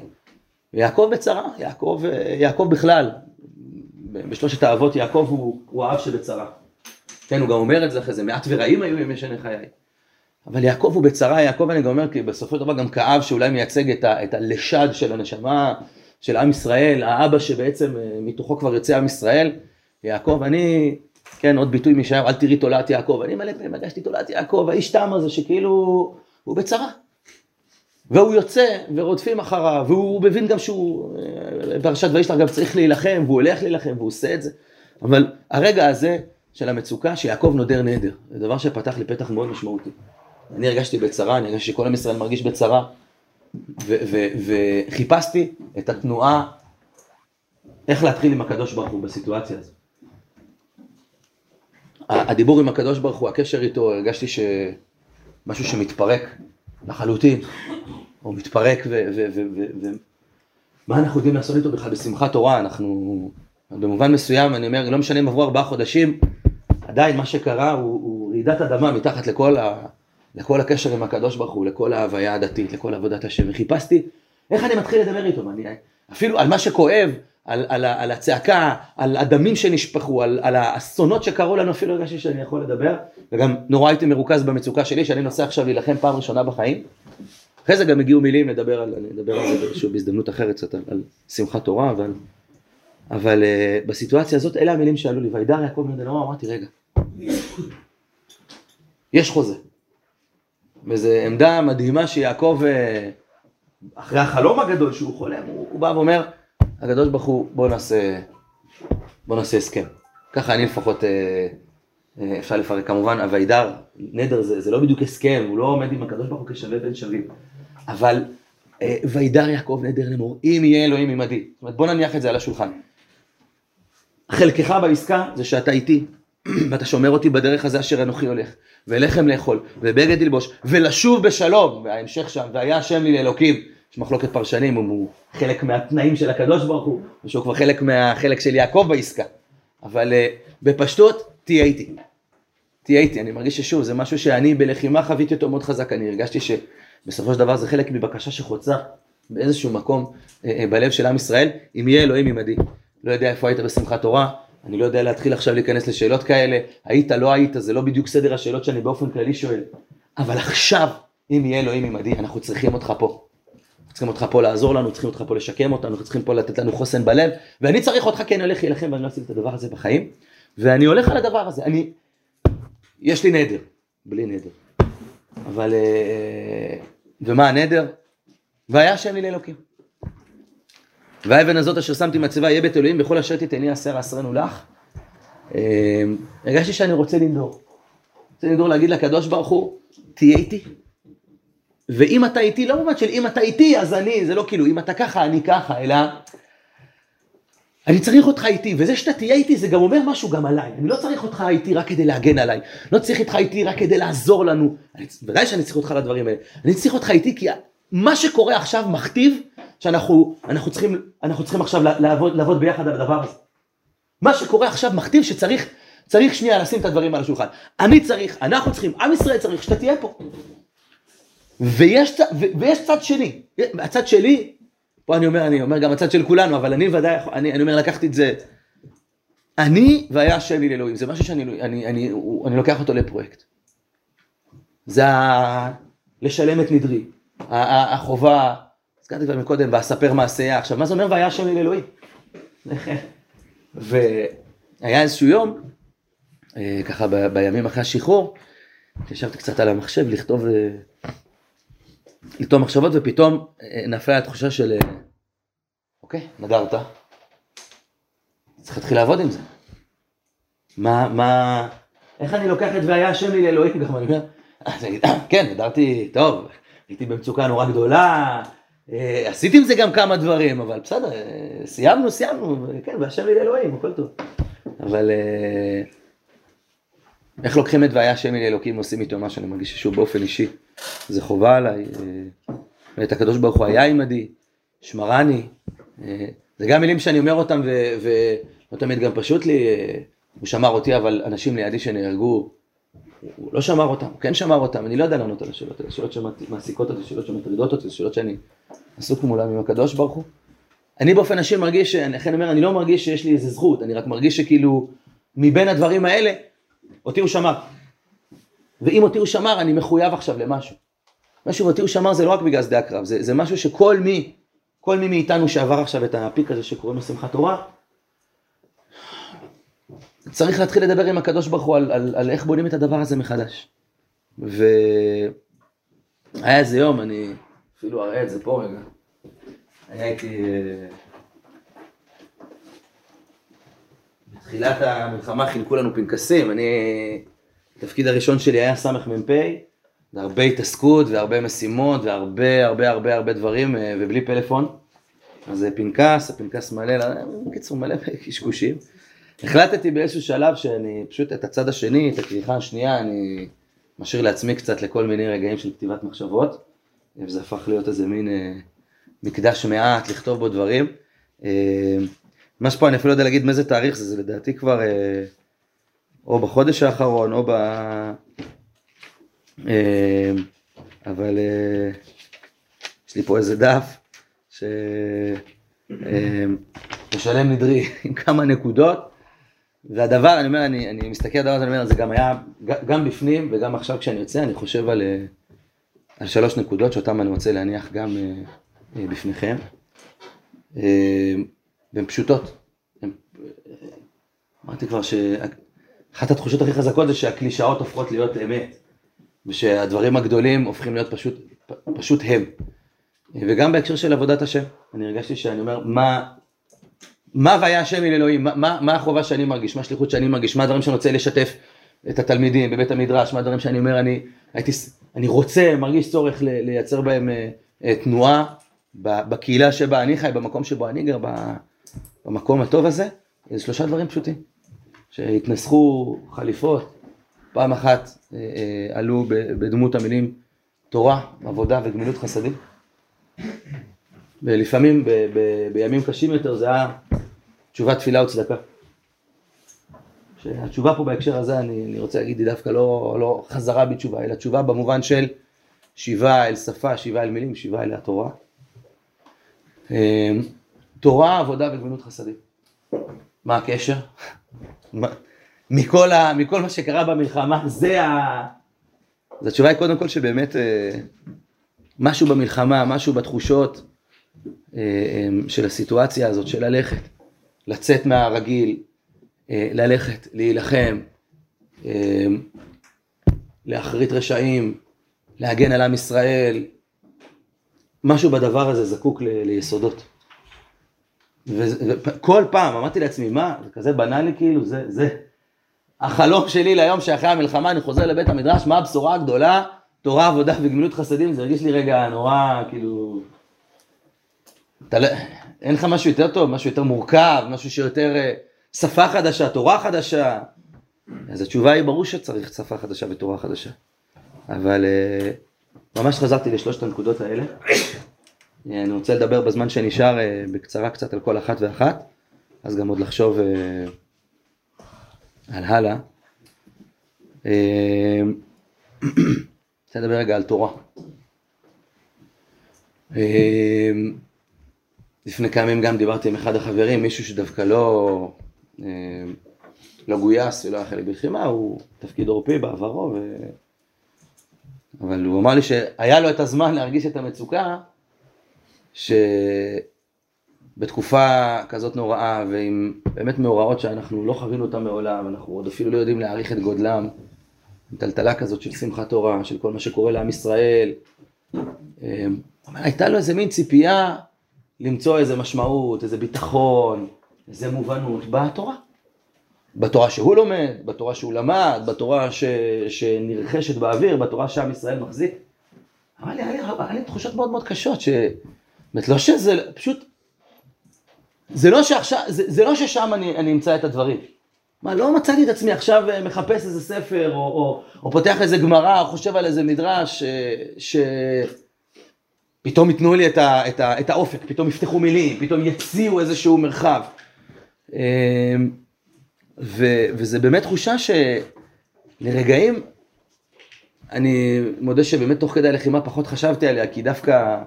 יעקב בצרה, יעקב, אה, יעקב בכלל, בשלושת האבות יעקב הוא, הוא האב שבצרה. כן, הוא גם אומר את זה אחרי זה, מעט ורעים היו ימי שני חיי. אבל יעקב הוא בצרה, יעקב אני גם אומר, כי בסופו של דבר גם כאב שאולי מייצג את, ה, את הלשד של הנשמה של עם ישראל, האבא שבעצם מתוכו כבר יוצא עם ישראל. יעקב, אני כן, עוד ביטוי משער, אל תראי תולעת יעקב. אני מלא פעמים הגשתי תולעת יעקב, האיש תם הזה שכאילו הוא בצרה. והוא יוצא ורודפים אחריו, והוא מבין גם שהוא, אה, פרשת וישלח גם צריך להילחם, והוא הולך להילחם, והוא עושה את זה. אבל הרגע הזה של המצוקה, שיעקב נודר נדר, זה דבר שפתח לי פתח מאוד משמעותי. אני הרגשתי בצרה, אני הרגשתי שכל עם ישראל מרגיש בצרה, וחיפשתי את התנועה, איך להתחיל עם הקדוש ברוך הוא בסיטואציה הזאת. הדיבור עם הקדוש ברוך הוא, הקשר איתו, הרגשתי שמשהו שמתפרק לחלוטין, או מתפרק, ומה אנחנו יודעים לעשות איתו בכלל בשמחת תורה, אנחנו, במובן מסוים, אני אומר, לא משנה אם עברו ארבעה חודשים, עדיין מה שקרה הוא, הוא רעידת אדמה מתחת לכל, ה, לכל הקשר עם הקדוש ברוך הוא, לכל ההוויה הדתית, לכל עבודת השם, וחיפשתי איך אני מתחיל לדבר איתו, אני, אפילו על מה שכואב, על, על, על הצעקה, על הדמים שנשפכו, על, על האסונות שקרו לנו, אפילו הרגשתי שאני יכול לדבר, וגם נורא הייתי מרוכז במצוקה שלי, שאני נוסע עכשיו להילחם פעם ראשונה בחיים. אחרי זה גם הגיעו מילים לדבר על, אני אדבר על זה שוב בהזדמנות אחרת קצת, על, על שמחת תורה, אבל, אבל uh, בסיטואציה הזאת, אלה המילים שעלו לי, וידר יעקב בן דנאור, אמרתי, רגע, יש חוזה. וזו עמדה מדהימה שיעקב, אה, אחרי החלום הגדול שהוא חולם, הוא, הוא בא ואומר, הקדוש ברוך הוא, בוא נעשה, בוא נעשה הסכם. ככה אני לפחות, אה, אה, אפשר לפרק כמובן, הווידר, נדר זה, זה לא בדיוק הסכם, הוא לא עומד עם הקדוש ברוך הוא כשווה בין שווים. אבל וידר יעקב נדר לאמור, אם יהיה אלוהים עמדי. זאת אומרת, בוא נניח את זה על השולחן. חלקך בעסקה זה שאתה איתי, ואתה שומר אותי בדרך הזה אשר אנוכי הולך, ולחם לאכול, ובגד ללבוש, ולשוב בשלום, וההמשך שם, והיה השם לי לאלוקים. יש מחלוקת פרשנים אם הוא חלק מהתנאים של הקדוש ברוך הוא, או שהוא כבר חלק מהחלק של יעקב בעסקה. אבל uh, בפשטות, תהיה איתי. תהיה איתי, אני מרגיש ששוב, זה משהו שאני בלחימה חוויתי אותו מאוד חזק, אני הרגשתי שבסופו של דבר זה חלק מבקשה שחוצה באיזשהו מקום uh, uh, בלב של עם ישראל, אם יהיה אלוהים עמדי. לא יודע איפה היית בשמחת תורה, אני לא יודע להתחיל עכשיו להיכנס לשאלות כאלה, היית, לא היית, זה לא בדיוק סדר השאלות שאני באופן כללי שואל. אבל עכשיו, אם יהיה אלוהים עמדי, אנחנו צריכים אותך פה. צריכים אותך פה לעזור לנו, צריכים אותך פה לשקם אותנו, אנחנו צריכים פה לתת לנו חוסן בלב, ואני צריך אותך כי אני הולך להילחם ואני לא עשיתי את הדבר הזה בחיים, ואני הולך על הדבר הזה, אני, יש לי נדר, בלי נדר, אבל, אה, ומה הנדר? והיה השם לי לאלוקים. והאבן הזאת אשר שמתי מצבה יהיה בית אלוהים בכל אשר תתני עשר עשרנו לך. אה, הרגשתי שאני רוצה לנדור. רוצה לנדור להגיד לקדוש ברוך הוא, תהיה איתי. ואם אתה איתי, לא במובן של אם אתה איתי אז אני, זה לא כאילו אם אתה ככה אני ככה, אלא אני צריך אותך איתי, וזה שאתה תהיה איתי זה גם אומר משהו גם עליי. אני לא צריך אותך איתי רק כדי להגן עליי, לא צריך אותך איתי רק כדי לעזור לנו. ודאי שאני צריך אותך לדברים האלה. אני צריך אותך איתי כי מה שקורה עכשיו מכתיב שאנחנו אנחנו צריכים, אנחנו צריכים עכשיו לעבוד, לעבוד ביחד על הדבר הזה. מה שקורה עכשיו מכתיב שצריך צריך שנייה לשים את הדברים על השולחן. אני צריך, אנחנו צריכים, עם ישראל צריך שאתה תהיה פה. ויש, ויש צד שני, הצד שלי, פה אני אומר, אני אומר גם הצד של כולנו, אבל אני ודאי, אני, אני אומר לקחתי את זה, אני והיה השם לי לאלוהים, זה משהו שאני אני, אני, אני, אני לוקח אותו לפרויקט. זה ה... לשלם את נדרי, החובה, הזכרתי כבר מקודם, ואספר מעשייה, עכשיו מה זה אומר והיה השם לי לאלוהים? והיה איזשהו יום, אה, ככה ב, בימים אחרי השחרור, ישבתי קצת על המחשב לכתוב, אה, לכתוב מחשבות ופתאום אה, נפלה התחושה של אוקיי, נדרת, צריך להתחיל לעבוד עם זה. מה, מה, איך אני לוקח את והיה השם לי לאלוהים גם, אני אומר, כן, נדרתי, טוב, הייתי במצוקה נורא גדולה, עשיתי עם זה גם כמה דברים, אבל בסדר, סיימנו, סיימנו, כן, והשם לי לאלוהים, הכל טוב. אבל איך לוקחים את והיה השם אלי אלוקים ועושים איתו מה שאני מרגיש שהוא באופן אישי, זה חובה עליי, אה, ואת הקדוש ברוך הוא היה עמדי, שמרני, אה, זה גם מילים שאני אומר אותם ולא תמיד גם פשוט לי, אה, הוא שמר אותי אבל אנשים לידי שנהרגו, הוא לא שמר אותם, הוא כן שמר אותם, אני לא יודע לענות על השאלות האלה, שאלות שמעסיקות אותי, שאלות שמטרידות אותי, שאלות שאני עסוק מולם עם הקדוש ברוך הוא. אני באופן אישי מרגיש, לכן אומר, אני לא מרגיש שיש לי איזה זכות, אני רק מרגיש שכאילו מבין הדברים האלה אותי הוא שמר. ואם אותי הוא שמר, אני מחויב עכשיו למשהו. משהו אותי הוא שמר זה לא רק בגלל שדה הקרב, זה, זה משהו שכל מי, כל מי מאיתנו שעבר עכשיו את הפיק הזה שקוראים לו שמחת תורה, צריך להתחיל לדבר עם הקדוש ברוך הוא על, על, על איך בונים את הדבר הזה מחדש. והיה איזה יום, אני אפילו אראה את זה פה רגע. היה איתי... אה, בתחילת המלחמה חילקו לנו פנקסים, אני, התפקיד הראשון שלי היה סמ"פ, והרבה התעסקות והרבה משימות והרבה הרבה הרבה הרבה דברים אה, ובלי פלאפון. אז זה פנקס, הפנקס מלא, לא, בקיצור מלא קשקושים. החלטתי באיזשהו שלב שאני פשוט את הצד השני, את הכריכה השנייה, אני משאיר לעצמי קצת לכל מיני רגעים של כתיבת מחשבות, וזה הפך להיות איזה מין אה, מקדש מעט, לכתוב בו דברים. אה, מה שפה אני אפילו לא יודע להגיד מאיזה תאריך זה, זה לדעתי כבר אה, או בחודש האחרון או ב... אה, אבל אה, יש לי פה איזה דף ש... אה, נדרי עם כמה נקודות והדבר, אני אומר, אני, אני מסתכל על הדבר הזה, אני אומר, זה גם היה, גם בפנים וגם עכשיו כשאני יוצא, אני חושב על, אה, על שלוש נקודות שאותן אני רוצה להניח גם אה, אה, בפניכם. והן פשוטות. הם... אמרתי כבר שאחת התחושות הכי חזקות זה שהקלישאות הופכות להיות אמת, ושהדברים הגדולים הופכים להיות פשוט, פשוט הם. וגם בהקשר של עבודת השם, אני הרגשתי שאני אומר, מה, מה והיה השם אל אלוהים, מה, מה, מה החובה שאני מרגיש, מה השליחות שאני מרגיש, מה הדברים שאני רוצה לשתף את התלמידים בבית המדרש, מה הדברים שאני אומר, אני, הייתי, אני רוצה, מרגיש צורך לייצר בהם אה, תנועה בקהילה שבה אני חי, במקום שבו אני גר, במקום הטוב הזה, זה שלושה דברים פשוטים. שהתנסחו חליפות, פעם אחת אה, אה, עלו בדמות המילים תורה, עבודה וגמילות חסדים. ולפעמים ב, ב, בימים קשים יותר זה היה תשובה, תפילה וצדקה. שהתשובה פה בהקשר הזה, אני, אני רוצה להגיד, היא דווקא לא, לא חזרה בתשובה, אלא תשובה במובן של שיבה אל שפה, שיבה אל מילים, שיבה אל התורה. אה, תורה, עבודה וגמילות חסדים. מה הקשר? מכל, ה, מכל מה שקרה במלחמה, זה ה... אז התשובה היא קודם כל שבאמת אה, משהו במלחמה, משהו בתחושות של הסיטואציה הזאת, של ללכת, לצאת מהרגיל, ללכת, להילחם, להחריט רשעים, להגן על עם ישראל, משהו בדבר הזה זקוק ליסודות. וכל פעם אמרתי לעצמי, מה, זה כזה בנאלי כאילו, זה, זה. החלום שלי ליום שאחרי המלחמה אני חוזר לבית המדרש, מה הבשורה הגדולה? תורה, עבודה וגמילות חסדים, זה הרגיש לי רגע נורא, כאילו... אתה לא... אין לך משהו יותר טוב, משהו יותר מורכב, משהו שיותר אה, שפה חדשה, תורה חדשה. אז התשובה היא ברור שצריך שפה חדשה ותורה חדשה. אבל אה, ממש חזרתי לשלושת הנקודות האלה. אה, אני רוצה לדבר בזמן שנשאר בקצרה קצת על כל אחת ואחת, אז גם עוד לחשוב על הלאה. רוצה לדבר רגע על תורה. לפני כמה ימים גם דיברתי עם אחד החברים, מישהו שדווקא לא, אה, לא גויס ולא היה חלק בלחימה, הוא תפקיד עורפי בעברו, ו... אבל הוא אמר לי שהיה לו את הזמן להרגיש את המצוקה, שבתקופה כזאת נוראה ועם באמת מאורעות שאנחנו לא חווינו אותם מעולם, אנחנו עוד אפילו לא יודעים להעריך את גודלם, עם טלטלה כזאת של שמחת תורה, של כל מה שקורה לעם ישראל, אה, הייתה לו איזה מין ציפייה למצוא איזה משמעות, איזה ביטחון, איזה מובנות בתורה. בתורה שהוא לומד, בתורה שהוא למד, בתורה ש... שנרכשת באוויר, בתורה שעם ישראל מחזיק. אבל היה לי, היה לי תחושות מאוד מאוד קשות, ש... באמת לא שזה, פשוט, זה לא שעכשיו, זה, זה לא ששם אני, אני אמצא את הדברים. מה, לא מצאתי את עצמי עכשיו אה, מחפש איזה ספר, או, או, או פותח איזה גמרא, או חושב על איזה מדרש, אה, ש... ש... פתאום ייתנו לי את, ה, את, ה, את האופק, פתאום יפתחו מילים, פתאום יציעו איזשהו מרחב. אמ, ו, וזה באמת תחושה שלרגעים, אני מודה שבאמת תוך כדי הלחימה פחות חשבתי עליה, כי דווקא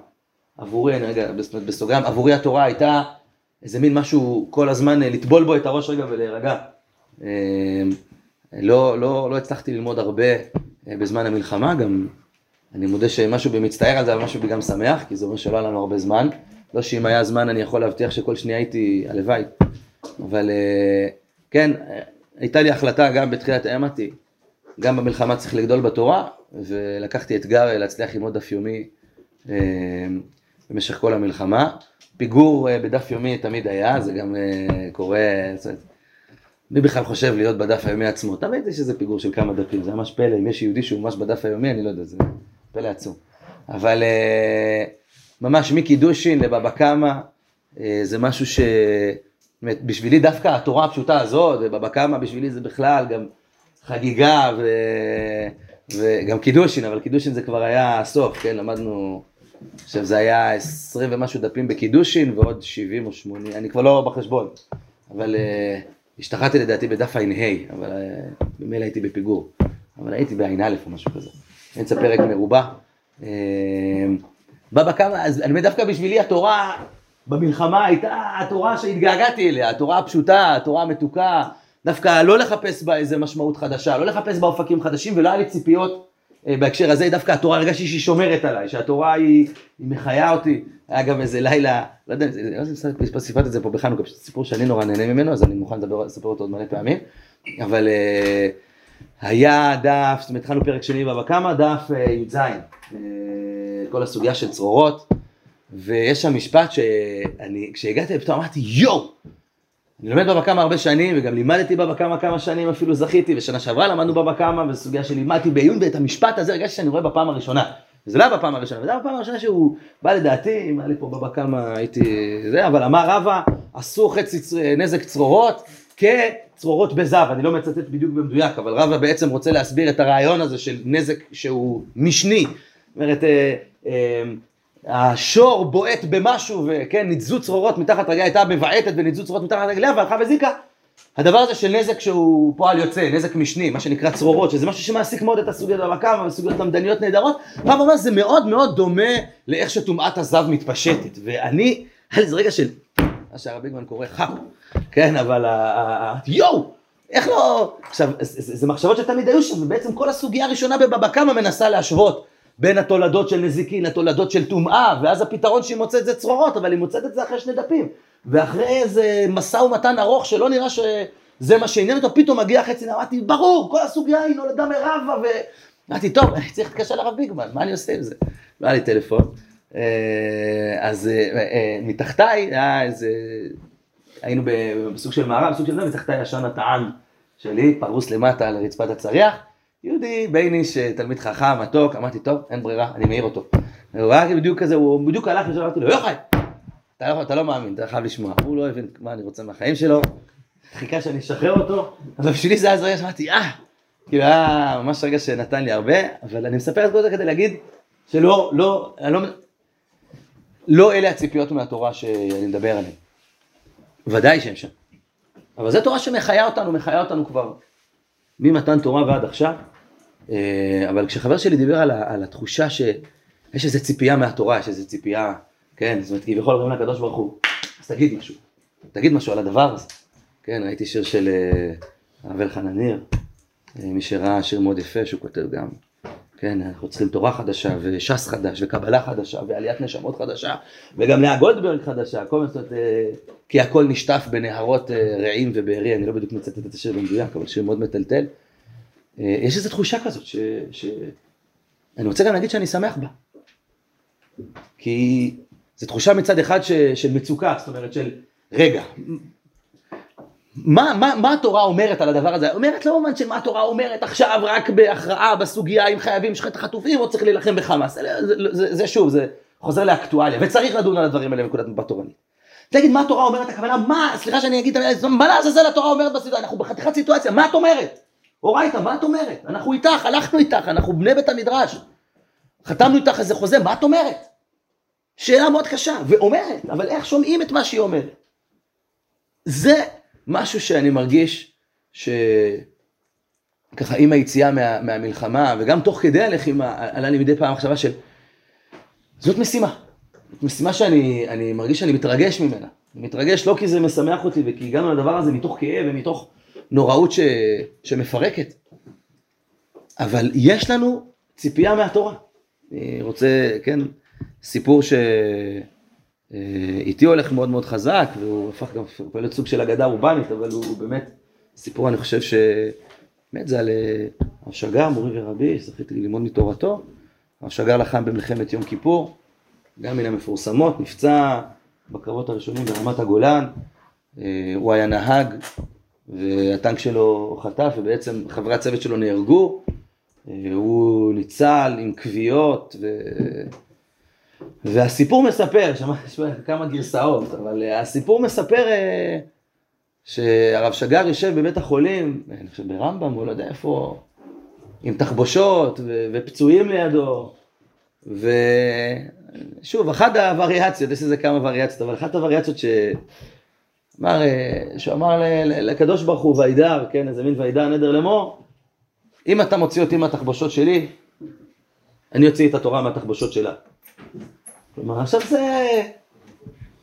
עבורי, אני רגע בסוגריים, עבורי התורה הייתה איזה מין משהו כל הזמן לטבול בו את הראש רגע ולהירגע. אמ, לא, לא, לא הצלחתי ללמוד הרבה אה, בזמן המלחמה, גם אני מודה שמשהו בי מצטער על זה, אבל משהו בי גם שמח, כי זה אומר שלא היה לנו הרבה זמן. לא שאם היה זמן אני יכול להבטיח שכל שנייה הייתי, הלוואי. אבל אה, כן, הייתה לי החלטה גם בתחילת אמרתי, גם במלחמה צריך לגדול בתורה, ולקחתי אתגר להצליח ללמוד דף יומי אה, במשך כל המלחמה. פיגור אה, בדף יומי תמיד היה, זה גם קורה, מי בכלל חושב להיות בדף היומי עצמו? תמיד יש איזה פיגור של כמה דפים, זה ממש פלא, אם יש יהודי שהוא ממש בדף היומי, אני לא יודע, זה פלא עצום. אבל אה, ממש מקידושין לבבא קמא, אה, זה משהו ש... בשבילי דווקא התורה הפשוטה הזאת, ובבא קמא בשבילי זה בכלל גם חגיגה ו... וגם קידושין, אבל קידושין זה כבר היה הסוף, כן, למדנו, עכשיו זה היה עשרים ומשהו דפים בקידושין ועוד שבעים או שמונים, אני כבר לא בחשבון, אבל אה, השתחררתי לדעתי בדף ע"ה, אבל ממילא הייתי בפיגור, אבל הייתי בע"א או משהו כזה. אמצע פרק מרובע. אמ, בבא קמא, אז אני אומר דווקא בשבילי התורה במלחמה הייתה התורה שהתגעגעתי אליה, התורה הפשוטה, התורה המתוקה, דווקא לא לחפש בה איזה משמעות חדשה, לא לחפש בה אופקים חדשים ולא היה לי ציפיות אה, בהקשר הזה, דווקא התורה הרגשתי שהיא שומרת עליי, שהתורה היא, היא מחיה אותי. היה גם איזה לילה, לא יודע, אם סיפרתי את זה פה בחנוכה, סיפור שאני נורא נהנה ממנו, אז אני מוכן לספר אותו עוד מלא פעמים, אבל... Uh, היה דף, זאת אומרת התחלנו פרק שני בבא קמא, דף אה, י"ז, אה, כל הסוגיה של צרורות, ויש שם משפט שאני, כשהגעתי פתאום אמרתי יואו, אני לומד בבא קמא הרבה שנים, וגם לימדתי בבא קמא כמה שנים אפילו זכיתי, ושנה שעברה למדנו בבא קמא, וזו סוגיה שלימדתי בעיון, ואת המשפט הזה הרגשתי שאני רואה בפעם הראשונה. וזה לא היה בפעם הראשונה, וזה היה בפעם הראשונה שהוא בא לדעתי, אם היה לי פה בבא קמא הייתי זה, אבל אמר רבא, אסור חצי נזק צרורות, כצרורות בזב, אני לא מצטט בדיוק במדויק, אבל רבא בעצם רוצה להסביר את הרעיון הזה של נזק שהוא משני. זאת אומרת, אה, אה, השור בועט במשהו, וכן, ניתזו צרורות מתחת רגליה, הייתה מבעטת וניתזו צרורות מתחת רגליה, והלכה וזיקה. הדבר הזה של נזק שהוא פועל יוצא, נזק משני, מה שנקרא צרורות, שזה משהו שמעסיק מאוד את הסוגיות במקם, וסוגיות למדניות נהדרות, רב אומר זה מאוד מאוד דומה לאיך שטומאת הזב מתפשטת, ואני, היה לי איזה רגע של, מה שהרב ביגמן קורא חאפ, כן, אבל יואו, איך לא... עכשיו, זה מחשבות שתמיד היו שם, ובעצם כל הסוגיה הראשונה בבבא קמא מנסה להשוות בין התולדות של נזיקין לתולדות של טומאה, ואז הפתרון שהיא מוצאת זה צרורות, אבל היא מוצאת את זה אחרי שני דפים. ואחרי איזה משא ומתן ארוך שלא נראה שזה מה שעניין אותו, פתאום מגיע חצי, אמרתי, ברור, כל הסוגיה היא נולדה מרבה, ו... אמרתי, טוב, אני צריך להתקשר לרב ביגמן, מה אני עושה עם זה? לא היה לי טלפון. אה, אז אה, אה, מתחתיי היה איזה היינו בסוג של מערב, בסוג של זה, מתחתיי ישן הטען שלי, פרוס למטה על רצפת הצריח. יהודי בייניש, תלמיד חכם, מתוק, אמרתי, טוב, אין ברירה, אני מעיר אותו. הוא היה בדיוק כזה, הוא בדיוק הלך, אמרתי לו, יוחאי, אתה לא, אתה לא מאמין, אתה חייב לשמוע. הוא לא הבין מה אני רוצה מהחיים שלו, חיכה שאני אשחרר אותו, אבל בשבילי זה היה זריע שאמרתי, אה, כאילו היה ממש רגע שנתן לי הרבה, אבל אני מספר את כל זה כדי להגיד שלא, לא, אני לא, לא אלה הציפיות מהתורה שאני מדבר עליהן. ודאי שהם שם. אבל זו תורה שמחיה אותנו, מחיה אותנו כבר ממתן תורה ועד עכשיו. אה, אבל כשחבר שלי דיבר על, על התחושה שיש איזו ציפייה מהתורה, יש איזו ציפייה, כן, זאת אומרת, כביכול אומרים לקדוש ברוך הוא, אז תגיד משהו, תגיד משהו על הדבר הזה. כן, ראיתי שיר של אה, הרב אלחנן ניר, אה, מי שראה שיר מאוד יפה שהוא כותב גם, כן, אנחנו צריכים תורה חדשה וש"ס חדש וקבלה חדשה ועליית נשמות חדשה וגם לאה גולדברג חדשה, כל מיני, כי הכל נשטף בנהרות רעים ובארי, אני לא בדיוק מצטט את השיר במדויק, אבל שיר מאוד מטלטל. אה, יש איזו תחושה כזאת ש... ש... אני רוצה גם להגיד שאני שמח בה. כי זו תחושה מצד אחד ש... של מצוקה, זאת אומרת של רגע, מה, מה, מה התורה אומרת על הדבר הזה? אומרת לא במובן של מה התורה אומרת עכשיו רק בהכרעה בסוגיה אם חייבים לשחט החטופים או צריך להילחם בחמאס. זה, זה, זה, זה שוב, זה חוזר לאקטואליה וצריך לדון על הדברים האלה בנקודת מבט תורנית. תגיד מה התורה אומרת, הכוונה מה, סליחה שאני אגיד, מה לעזאזל התורה אומרת בסיטואציה, אנחנו בחתיכת סיטואציה, מה את אומרת? אורייתא, מה את אומרת? אנחנו איתך, הלכנו איתך, אנחנו בני בית המדרש. חתמנו איתך איזה חוזה, מה את אומרת? שאלה מאוד קשה, ואומרת, אבל איך שומעים את מה שהיא אומרת? זה משהו שאני מרגיש שככה עם היציאה מה, מהמלחמה, וגם תוך כדי הלחימה, עלה לי מדי פעם מחשבה של זאת משימה. משימה שאני מרגיש שאני מתרגש ממנה. אני מתרגש לא כי זה משמח אותי וכי הגענו לדבר הזה מתוך כאב ומתוך נוראות ש... שמפרקת. אבל יש לנו ציפייה מהתורה. אני רוצה, כן, סיפור שאיתי אה, הולך מאוד מאוד חזק, והוא הפך גם להיות סוג של אגדה אורבנית, אבל הוא באמת סיפור, אני חושב שבאמת זה על אה, הרב שגר, מורי ורבי, זכיתי ללמוד מתורתו. הרב שגר לחם במלחמת יום כיפור, גם מן המפורסמות, נפצע בקרבות הראשונים ברמת הגולן. אה, הוא היה נהג והטנק שלו חטף ובעצם חברי הצוות שלו נהרגו, הוא ניצל עם כוויות ו... והסיפור מספר, שמעתי כמה גרסאות, אבל אה, הסיפור מספר אה, שהרב שגר יושב בבית החולים, אני חושב ברמב"ם, הוא לא יודע איפה, עם תחבושות ו... ופצועים לידו, ושוב, אחת הווריאציות, יש לזה כמה וריאציות, אבל אחת הווריאציות ש... אמר, אה, שהוא אמר לקדוש ברוך הוא וידר, כן, איזה מין וידר נדר לאמור, אם אתה מוציא אותי מהתחבושות שלי, אני אוציא את התורה מהתחבושות שלה. כלומר, עכשיו זה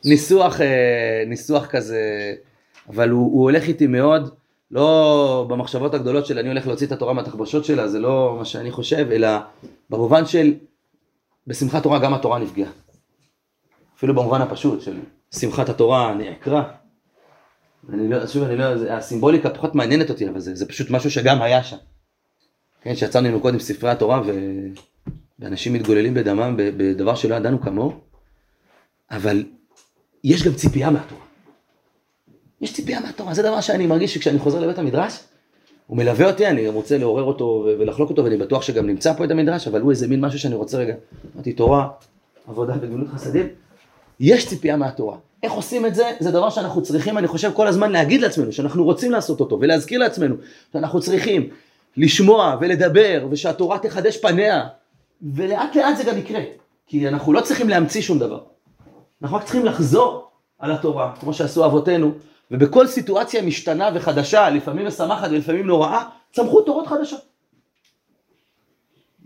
ניסוח, אה, ניסוח כזה, אבל הוא, הוא הולך איתי מאוד, לא במחשבות הגדולות של אני הולך להוציא את התורה מהתחבושות שלה, זה לא מה שאני חושב, אלא במובן של בשמחת תורה גם התורה נפגעה. אפילו במובן הפשוט של שמחת התורה נעקרה. אני לא, שוב, אני לא, הסימבוליקה פחות מעניינת אותי, אבל זה, זה פשוט משהו שגם היה שם. כן, שיצאנו עם קודם ספרי התורה ו... ואנשים מתגוללים בדמם בדבר שלא ידענו כמוהו, אבל יש גם ציפייה מהתורה. יש ציפייה מהתורה, זה דבר שאני מרגיש שכשאני חוזר לבית המדרש, הוא מלווה אותי, אני רוצה לעורר אותו ולחלוק אותו, ואני בטוח שגם נמצא פה את המדרש, אבל הוא איזה מין משהו שאני רוצה רגע, אמרתי תורה, עבודה וגמילות חסדים, יש ציפייה מהתורה. איך עושים את זה? זה דבר שאנחנו צריכים, אני חושב, כל הזמן להגיד לעצמנו, שאנחנו רוצים לעשות אותו, ולהזכיר לעצמנו, שאנחנו צריכים לשמוע ולדבר, ושהתורה תחדש פניה, ולאט לאט זה גם יקרה, כי אנחנו לא צריכים להמציא שום דבר. אנחנו רק צריכים לחזור על התורה, כמו שעשו אבותינו, ובכל סיטואציה משתנה וחדשה, לפעמים משמחת ולפעמים נוראה, צמחו תורות חדשות.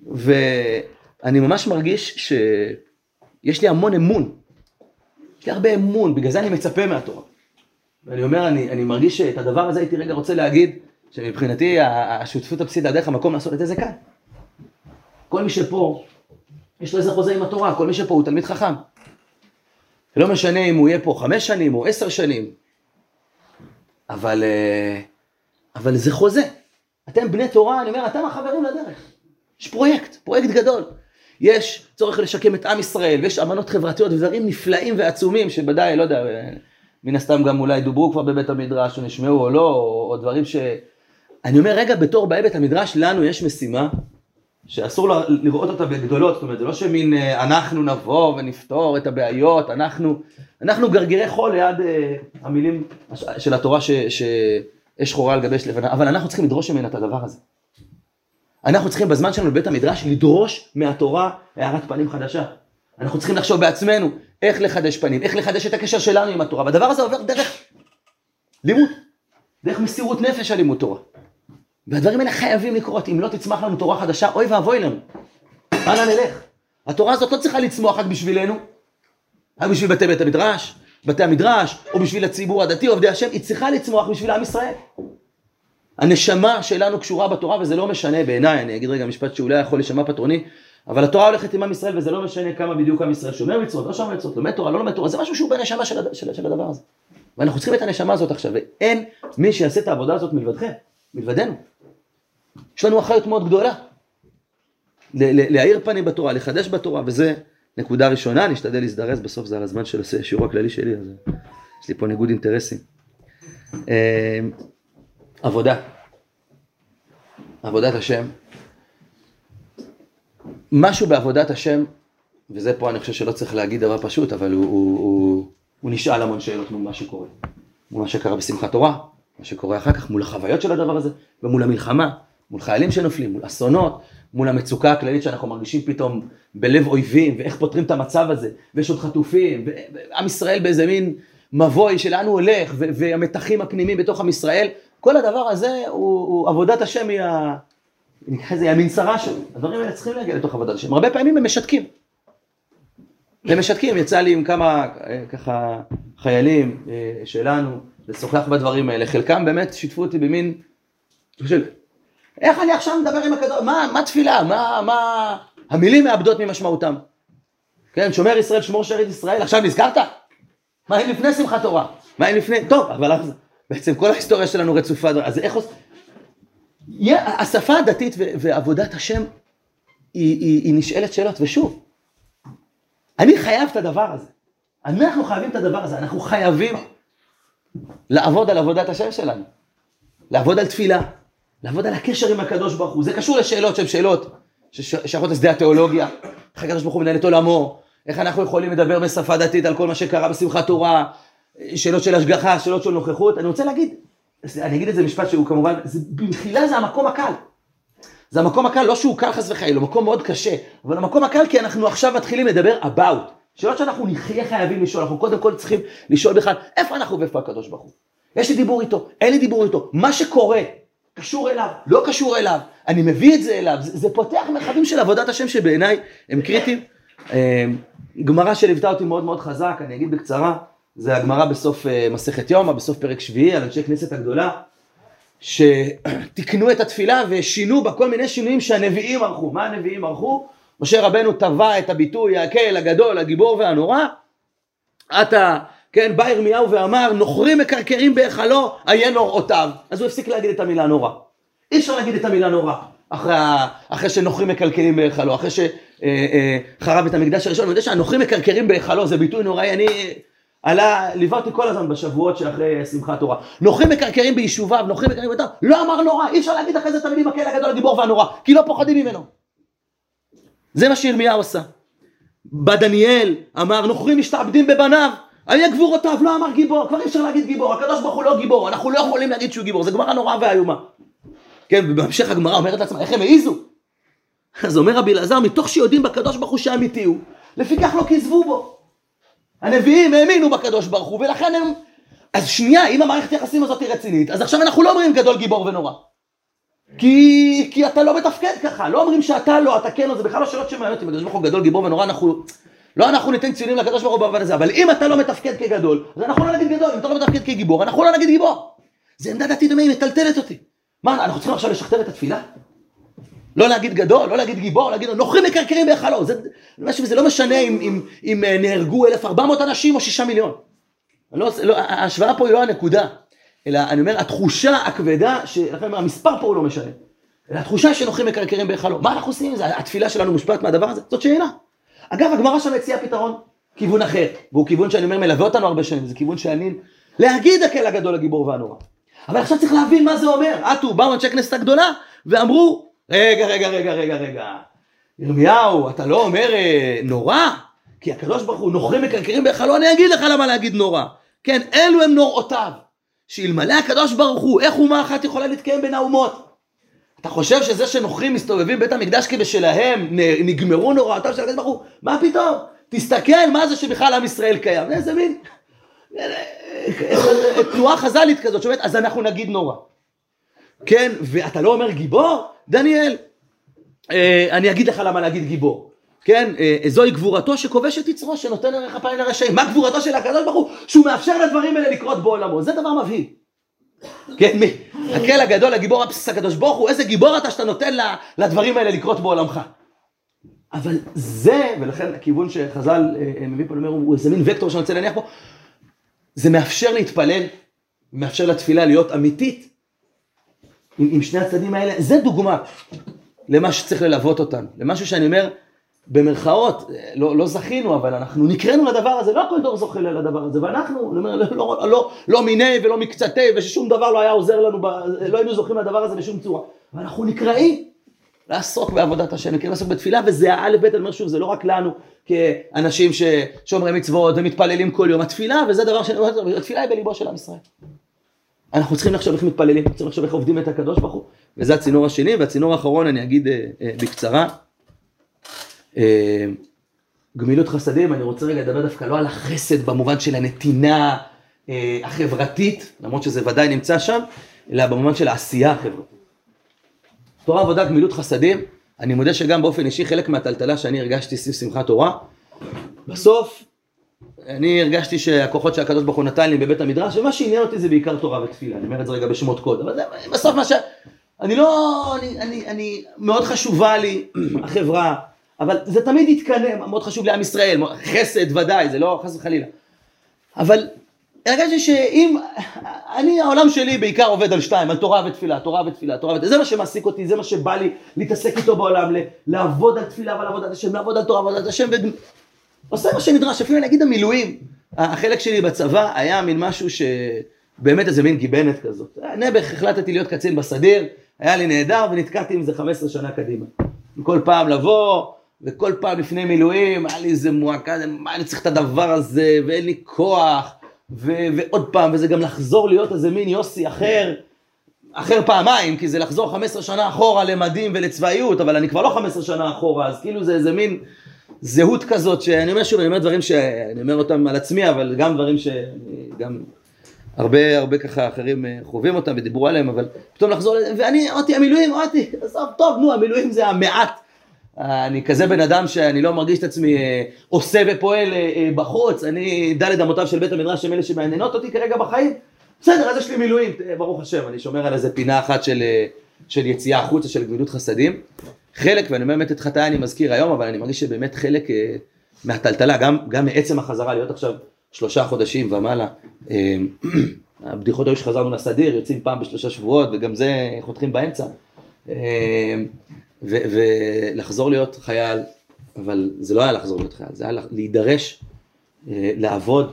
ואני ממש מרגיש שיש לי המון אמון יש לי הרבה אמון, בגלל זה אני מצפה מהתורה. ואני אומר, אני, אני מרגיש שאת הדבר הזה הייתי רגע רוצה להגיד, שמבחינתי השותפות הבסיסית, הדרך המקום לעשות את זה זה כאן. כל מי שפה, יש לו איזה חוזה עם התורה, כל מי שפה הוא תלמיד חכם. לא משנה אם הוא יהיה פה חמש שנים או עשר שנים, אבל, אה, אבל זה חוזה. אתם בני תורה, אני אומר, אתם החברים לדרך. יש פרויקט, פרויקט גדול. יש צורך לשקם את עם ישראל, ויש אמנות חברתיות ודברים נפלאים ועצומים, שבוודאי, לא יודע, מן הסתם גם אולי דוברו כבר בבית המדרש, או נשמעו או לא, או, או דברים ש... אני אומר, רגע, בתור באי בית המדרש, לנו יש משימה שאסור לראות אותה בגדולות, זאת אומרת, זה לא שמין אה, אנחנו נבוא ונפתור את הבעיות, אנחנו, אנחנו גרגירי חול ליד אה, המילים של התורה שאש שחורה על גבי אש לבנה, אבל אנחנו צריכים לדרוש ממנה את הדבר הזה. אנחנו צריכים בזמן שלנו בבית המדרש לדרוש מהתורה הערת פנים חדשה. אנחנו צריכים לחשוב בעצמנו איך לחדש פנים, איך לחדש את הקשר שלנו עם התורה, והדבר הזה עובר דרך לימוד, דרך מסירות נפש על לימוד תורה. והדברים האלה חייבים לקרות, אם לא תצמח לנו תורה חדשה, אוי ואבוי לנו. אנה נלך? התורה הזאת לא צריכה לצמוח רק בשבילנו, רק בשביל בתי בית המדרש, בתי המדרש, או בשביל הציבור הדתי, עובדי השם, היא צריכה לצמוח בשביל עם ישראל. הנשמה שלנו קשורה בתורה, וזה לא משנה בעיניי, אני אגיד רגע משפט שאולי יכול להישמע פטרוני, אבל התורה הולכת עם עם ישראל, וזה לא משנה כמה בדיוק עם ישראל שומר מצוות, לא שומר מצוות, לומד תורה, לא לומד תורה, זה משהו שהוא בנשמה של, של, של הדבר הזה. ואנחנו צריכים את הנשמה הזאת עכשיו, ואין מי שיעשה את העבודה הזאת מלבדכם, מלבדנו. יש לנו אחריות מאוד גדולה. להאיר פנים בתורה, לחדש בתורה, וזה נקודה ראשונה, אני אשתדל להזדרז, בסוף זה על הזמן של השיעור הכללי שלי, אז יש לי פה ניגוד אינטרסים. אה, עבודה. עבודת השם. משהו בעבודת השם, וזה פה אני חושב שלא צריך להגיד דבר פשוט, אבל הוא, הוא, הוא, הוא נשאל המון שאלות מול מה שקורה. מול מה שקרה בשמחת תורה, מה שקורה אחר כך, מול החוויות של הדבר הזה, ומול המלחמה, מול חיילים שנופלים, מול אסונות, מול המצוקה הכללית שאנחנו מרגישים פתאום בלב אויבים, ואיך פותרים את המצב הזה, ויש עוד חטופים, ועם ישראל באיזה מין מבוי שלאן הוא הולך, והמתחים הפנימיים בתוך עם ישראל, כל הדבר הזה הוא, הוא עבודת השם היא ה... נקרא לזה המנסרה שלו, הדברים האלה צריכים להגיע לתוך עבודת השם, הרבה פעמים הם משתקים. הם משתקים, יצא לי עם כמה ככה חיילים אה, שלנו לשוחח בדברים האלה, חלקם באמת שיתפו אותי במין, איך אני עכשיו מדבר עם הקדוש, מה, מה תפילה, מה, מה, המילים מאבדות ממשמעותם. כן, שומר ישראל, שמור שארית ישראל, עכשיו נזכרת? מה אם לפני שמחת תורה? מה אם לפני, טוב, אבל בעצם כל ההיסטוריה שלנו רצופה, אז איך עושים? השפה הדתית ועבודת השם היא, היא, היא נשאלת שאלות, ושוב, אני חייב את הדבר הזה. אנחנו חייבים את הדבר הזה, אנחנו חייבים לעבוד על עבודת השם שלנו. לעבוד על תפילה, לעבוד על הקשר עם הקדוש ברוך הוא. זה קשור לשאלות שהן שאלות ששייכות לשדה התיאולוגיה, איך הקדוש ברוך הוא מנהל את עולמו, איך אנחנו יכולים לדבר בשפה דתית על כל מה שקרה בשמחת תורה, שאלות של השגחה, שאלות של נוכחות. אני רוצה להגיד, אני אגיד את זה משפט שהוא כמובן, זה, במחילה זה המקום הקל. זה המקום הקל, לא שהוא קל חס וחלילה, הוא מקום מאוד קשה, אבל המקום הקל כי אנחנו עכשיו מתחילים לדבר about. שאלות שאנחנו נהיה חייבים לשאול, אנחנו קודם כל צריכים לשאול בכלל, איפה אנחנו ואיפה הקדוש ברוך הוא? יש לי דיבור איתו, אין לי דיבור איתו, מה שקורה, קשור אליו, לא קשור אליו, אני מביא את זה אליו, זה, זה פותח מרחבים של עבודת השם שבעיניי הם קריטיים. אה, גמרא שליוותה אותי מאוד מאוד חזק, אני אגיד בקצרה, זה הגמרא בסוף אה, מסכת יומא, בסוף פרק שביעי, על אנשי כנסת הגדולה, שתיקנו את התפילה ושינו בה כל מיני שינויים שהנביאים ערכו. מה הנביאים ערכו? משה רבנו טבע את הביטוי הקל, הגדול, הגיבור והנורא. עתה, כן, בא ירמיהו ואמר, נוכרים מקרקרים בהיכלו, עיין אוראותיו. אז הוא הפסיק להגיד את המילה נורא. אי אפשר להגיד את המילה נורא. אחרי, אחרי שנוכרים מקלקלים בהיכלו, אחרי שחרב אה, אה, את המקדש הראשון, אני יודע שהנוכרים מקרקרים בהיכלו, זה ביטוי נוראי, אני עלה, ליווה אותי כל הזמן בשבועות שאחרי שמחת תורה. נוכרים מקרקרים ביישוביו, נוכרים מקרקרים ביישוביו, לא אמר נורא, אי אפשר להגיד אחרי זה את המילים הכלא הגדול הגיבור והנורא, כי לא פוחדים ממנו. זה מה שירמיהו עשה. בא דניאל, אמר נוכרים משתעבדים בבניו, היה גבורותיו, לא אמר גיבור, כבר אי אפשר להגיד גיבור, הקדוש ברוך הוא לא גיבור, אנחנו לא יכולים להגיד שהוא גיבור, זה גמרא נוראה ואיומה. כן, ובהמשך הגמרא אומרת לעצמה, איך הם העיזו? אז אומר רבי אלעזר, מתוך שיודעים בקדוש ברוך הוא שאמיתי הוא, לפיכך לא כיזבו בו. הנביאים האמינו בקדוש ברוך הוא, ולכן הם... אז שנייה, אם המערכת יחסים הזאת היא רצינית, אז עכשיו אנחנו לא אומרים גדול, גיבור ונורא. כי, כי אתה לא מתפקד ככה, לא אומרים שאתה לא, אתה כן, זה בכלל לא שאלות שמעניינות אותי, הקדוש ברוך הוא גדול, גיבור ונורא, אנחנו... לא אנחנו ניתן ציונים לקדוש ברוך הוא במובן הזה, אבל אם אתה לא מתפקד כגדול, אז אנחנו לא נגיד גדול, אם אתה לא מתפקד כגיבור, אנחנו לא נגיד גיבור. זה עמדה דתית דומה, היא מטלטלת אותי. מה, אנחנו צריכים עכשיו לשכתב את התפילה? לא להגיד גדול, לא להגיד גיבור, להגיד נוכרים מקרקרים בהיכלו. זה, זה לא משנה אם, אם, אם אה, נהרגו 1,400 אנשים או 6 מיליון. לא, לא, ההשוואה פה היא לא הנקודה, אלא אני אומר, התחושה הכבדה, לכן המספר פה הוא לא משנה. אלא התחושה שנוכרים מקרקרים בהיכלו. מה אנחנו עושים עם זה? התפילה שלנו מושפעת מהדבר הזה? זאת שאלה. אגב, הגמרא שם הציעה פתרון, כיוון אחר, והוא כיוון שאני אומר מלווה אותנו הרבה שנים, זה כיוון שאני, להגיד הקל הגדול, הגיבור והנורא. אבל עכשיו צריך להבין מה זה אומר. עטו, באו אנשי הכנסת הגדולה, ואמרו, רגע, רגע, רגע, רגע, רגע. ירמיהו, אתה לא אומר אה, נורא? כי הקדוש ברוך הוא נוכרים מקרקרים בהיכלו, אני אגיד לך למה להגיד נורא. כן, אלו הם נוראותיו. שאלמלא הקדוש ברוך הוא, איך אומה אחת יכולה להתקיים בין האומות? אתה חושב שזה שנוכרים מסתובבים בבית המקדש כבשלהם, נגמרו נוראותיו של הקדוש ברוך הוא? מה פתאום? תסתכל מה זה שבכלל עם ישראל קיים. איזה מין... תנועה חז"לית כזאת שאומרת, אז אנחנו נגיד נורא. כן, ואתה לא אומר גיבור? דניאל, אה, אני אגיד לך למה להגיד גיבור. כן, אה, זוהי גבורתו שכובש את יצרו, שנותן ערך אפיים לרשעים. מה גבורתו של הקדוש ברוך הוא? שהוא מאפשר לדברים האלה לקרות בעולמו. זה דבר מבהיל. כן, מי? הקל הגדול, הגיבור הבסיס הקדוש ברוך הוא, איזה גיבור אתה שאתה נותן לדברים האלה לקרות בעולמך. אבל זה, ולכן הכיוון שחז"ל אה, מביא פה, אומר, הוא איזה מין וקטור שאני רוצה להניח פה, זה מאפשר להתפלל, מאפשר לתפילה להיות אמיתית עם, עם שני הצדדים האלה, זה דוגמה למה שצריך ללוות אותנו, למשהו שאני אומר, במרכאות, לא, לא זכינו, אבל אנחנו נקראנו לדבר הזה, לא כל דור זוכה לדבר הזה, ואנחנו, אומר, לא, לא, לא, לא מיני ולא מקצתי, וששום דבר לא היה עוזר לנו, לא היינו זוכים לדבר הזה בשום צורה, ואנחנו נקראים לעסוק בעבודת השם, נקראים לעסוק בתפילה, וזה האלף בית, אני אומר שוב, זה לא רק לנו כאנשים ששומרי מצוות ומתפללים כל יום, התפילה, וזה דבר שאני אומר, התפילה היא בליבו של עם ישראל. אנחנו צריכים לחשוב איך מתפללים, צריכים לחשוב איך עובדים את הקדוש ברוך הוא, וזה הצינור השני, והצינור האחרון אני אגיד אה, אה, בקצרה. אה, גמילות חסדים, אני רוצה רגע לדבר דווקא לא על החסד במובן של הנתינה אה, החברתית, למרות שזה ודאי נמצא שם, אלא במובן של העשייה החברתית. תורה עבודה גמילות חסדים, אני מודה שגם באופן אישי חלק מהטלטלה שאני הרגשתי סביב שמחת תורה, בסוף אני הרגשתי שהכוחות שהקדוש ברוך הוא נתן לי בבית המדרש, ומה שעניין אותי זה בעיקר תורה ותפילה, אני אומר את זה רגע בשמות קוד, אבל זה בסוף מה ש... אני לא... אני, אני, אני מאוד חשובה לי החברה, אבל זה תמיד יתקנם, מאוד חשוב לעם ישראל, חסד ודאי, זה לא חס וחלילה. אבל הרגשתי שאם, אני, העולם שלי בעיקר עובד על שתיים, על תורה ותפילה, תורה ותפילה, תורה ותפילה, זה מה שמעסיק אותי, זה מה שבא לי להתעסק איתו בעולם, לעבוד על תפילה ועל עבודת השם, לעבוד על תורה ועבודת השם, ועושה מה שנדרש, אפילו נגיד המילואים, החלק שלי בצבא היה מין משהו שבאמת איזה מין גיבנת כזאת. נעבך החלטתי להיות קצין בסדיר, היה לי נהדר ונתקעתי עם זה 15 שנה קדימה. כל פעם לבוא, וכל פעם לפני מילואים, היה לי איזה מועקה, מה אני צריך את הדבר הזה, ואין לי כוח, ו- ועוד פעם, וזה גם לחזור להיות איזה מין יוסי אחר, אחר פעמיים, כי זה לחזור 15 שנה אחורה למדים ולצבאיות, אבל אני כבר לא 15 שנה אחורה, אז כאילו זה איזה מין זהות כזאת, שאני אומר שוב, אני אומר דברים שאני אומר אותם על עצמי, אבל גם דברים שגם הרבה הרבה ככה אחרים אה, חווים אותם ודיברו עליהם, אבל פתאום לחזור, ואני אמרתי, המילואים, אמרתי, עזוב, טוב, נו, המילואים זה המעט. אני כזה בן אדם שאני לא מרגיש את עצמי אה, עושה ופועל אה, בחוץ, אני דלת אמותיו של בית המדרש הם אלה שמעניינות אותי כרגע בחיים, בסדר, אז יש לי מילואים, ברוך השם, אני שומר על איזה פינה אחת של, של יציאה החוצה, של גמילות חסדים. חלק, ואני אומר באמת את חטאי אני מזכיר היום, אבל אני מרגיש שבאמת חלק מהטלטלה, גם, גם מעצם החזרה להיות עכשיו שלושה חודשים ומעלה. הבדיחות היו שחזרנו לסדיר, יוצאים פעם בשלושה שבועות, וגם זה חותכים באמצע. ולחזור להיות חייל, אבל זה לא היה לחזור להיות חייל, זה היה להידרש, אה, לעבוד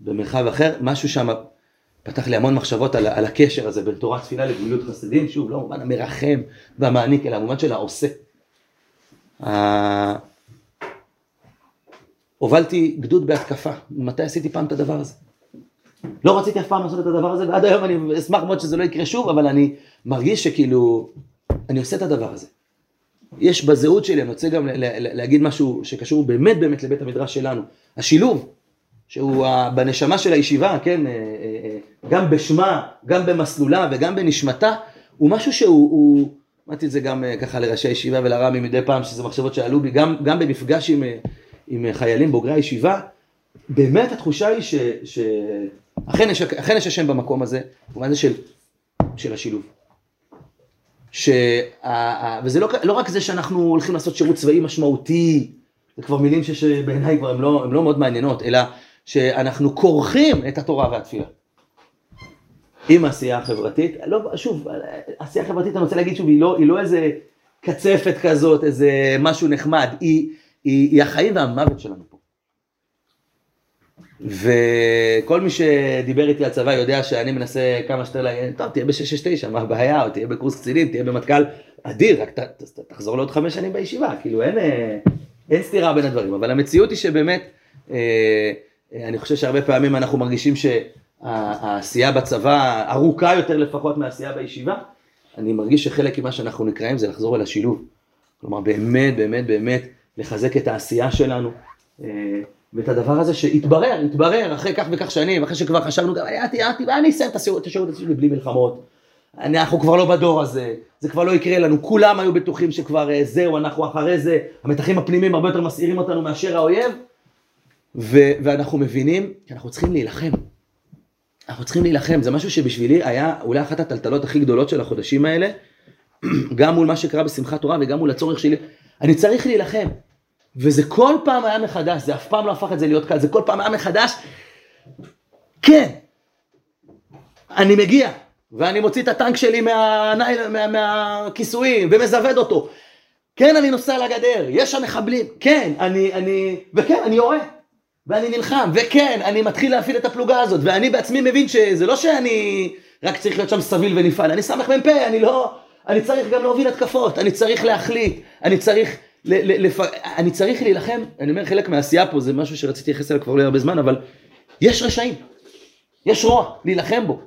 במרחב אחר, משהו שם פתח לי המון מחשבות על, על הקשר הזה בין תורת תפילה לגמילות חסדים, שוב, לא במובן המרחם והמעניק, אלא במובן של העושה. הובלתי גדוד בהתקפה, מתי עשיתי פעם את הדבר הזה? לא רציתי אף פעם לעשות את הדבר הזה, ועד היום אני אשמח מאוד שזה לא יקרה שוב, אבל אני מרגיש שכאילו, אני עושה את הדבר הזה. יש בזהות שלי, אני רוצה גם להגיד משהו שקשור באמת באמת לבית המדרש שלנו. השילוב, שהוא בנשמה של הישיבה, כן, אה, אה, אה, גם בשמה, גם במסלולה וגם בנשמתה, הוא משהו שהוא, אמרתי את זה גם ככה לראשי הישיבה ולרמי מדי פעם, שזה מחשבות שעלו בי, גם, גם במפגש עם, עם חיילים בוגרי הישיבה, באמת התחושה היא ש... ש... אכן יש, יש השם במקום הזה, במובן הזה של, של השילוב. ש... וזה לא, לא רק זה שאנחנו הולכים לעשות שירות צבאי משמעותי, זה כבר מילים שבעיניי כבר הן לא, לא מאוד מעניינות, אלא שאנחנו כורכים את התורה והתפילה. עם העשייה החברתית, לא, שוב, עשייה חברתית אני רוצה להגיד שוב, היא לא, היא לא איזה קצפת כזאת, איזה משהו נחמד, היא, היא, היא החיים והמוות שלנו פה. וכל מי שדיבר איתי על צבא יודע שאני מנסה כמה שיותר להגיד, טוב, תהיה ב-669, מה הבעיה, או תהיה בקורס קצינים, תהיה במטכ"ל, אדיר, רק ת, ת, תחזור לעוד חמש שנים בישיבה, כאילו אין, אה, אין סתירה בין הדברים, אבל המציאות היא שבאמת, אה, אני חושב שהרבה פעמים אנחנו מרגישים שהעשייה בצבא ארוכה יותר לפחות מהעשייה בישיבה, אני מרגיש שחלק ממה שאנחנו נקראים זה לחזור אל השילוב. כלומר באמת, באמת, באמת, לחזק את העשייה שלנו. אה, ואת הדבר הזה שהתברר, התברר אחרי כך וכך שנים, אחרי שכבר חשבנו, הייתי, אני אסיים את השירות הציבורי בלי מלחמות. אנחנו כבר לא בדור הזה, זה כבר לא יקרה לנו, כולם היו בטוחים שכבר אה, זהו, אנחנו אחרי זה, המתחים הפנימיים הרבה יותר מסעירים אותנו מאשר האויב, ו- ואנחנו מבינים שאנחנו צריכים להילחם. אנחנו צריכים להילחם, זה משהו שבשבילי היה אולי אחת הטלטלות הכי גדולות של החודשים האלה, גם מול מה שקרה בשמחת תורה וגם מול הצורך שלי, אני צריך להילחם. וזה כל פעם היה מחדש, זה אף פעם לא הפך את זה להיות קל, זה כל פעם היה מחדש. כן, אני מגיע, ואני מוציא את הטנק שלי מהכיסויים מה, מה, ומזווד אותו. כן, אני נוסע לגדר, יש שם מחבלים, כן, אני, אני, וכן, אני יורה, ואני נלחם, וכן, אני מתחיל להפעיל את הפלוגה הזאת, ואני בעצמי מבין שזה לא שאני רק צריך להיות שם סביל ונפעל, אני סמך מ"פ, אני לא, אני צריך גם להוביל התקפות, אני צריך להחליט, אני צריך, לפ... אני צריך להילחם, אני אומר חלק מהעשייה פה זה משהו שרציתי להתייחס אליו כבר לא הרבה זמן, אבל יש רשעים, יש רוע, להילחם בו.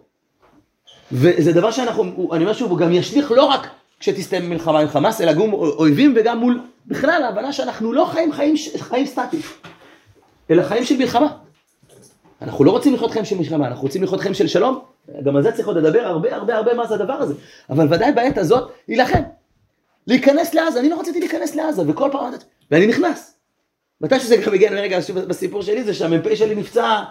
וזה דבר שאנחנו, אני אומר שוב, הוא גם ישליך לא רק כשתסתיים מלחמה עם חמאס, אלא גם אויבים וגם מול, בכלל ההבנה שאנחנו לא חיים חיים, חיים סטטיים, אלא חיים של מלחמה. אנחנו לא רוצים לחיות חיים של מלחמה, אנחנו רוצים לחיות חיים של שלום, גם על זה צריך עוד לדבר הרבה הרבה הרבה מה זה הדבר הזה, אבל ודאי בעת הזאת להילחם, להיכנס לעזה, אני לא רציתי להיכנס לעזה, וכל פעם, ואני נכנס. מתי שזה גם הגיע לרגע, בסיפור שלי זה שהמ"פ שלי נפצע,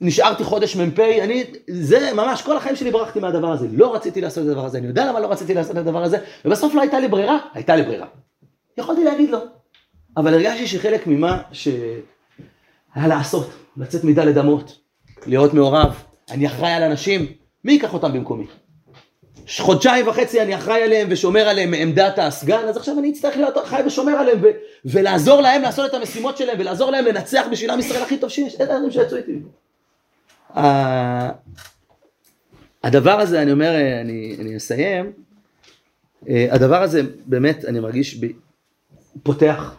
נשארתי חודש מ"פ, אני, זה ממש, כל החיים שלי ברחתי מהדבר הזה, לא רציתי לעשות את הדבר הזה, אני יודע למה לא רציתי לעשות את הדבר הזה, ובסוף לא הייתה לי ברירה, הייתה לי ברירה. יכולתי להגיד לא, אבל הרגשתי שחלק ממה שהיה לעשות, לצאת מדלת אמות, להיות מעורב, אני אחראי על אנשים, מי ייקח אותם במקומי? חודשיים וחצי אני אחראי עליהם ושומר עליהם מעמדת הסגן, אז עכשיו אני אצטרך להיות חי ושומר עליהם ו- ולעזור להם לעשות את המשימות שלהם ולעזור להם לנצח בשביל עם ישראל הכי טוב שיש, אלה הדברים שיצאו איתי. הדבר הזה, אני אומר, אני, אני אסיים, הדבר הזה באמת, אני מרגיש, ב... פותח,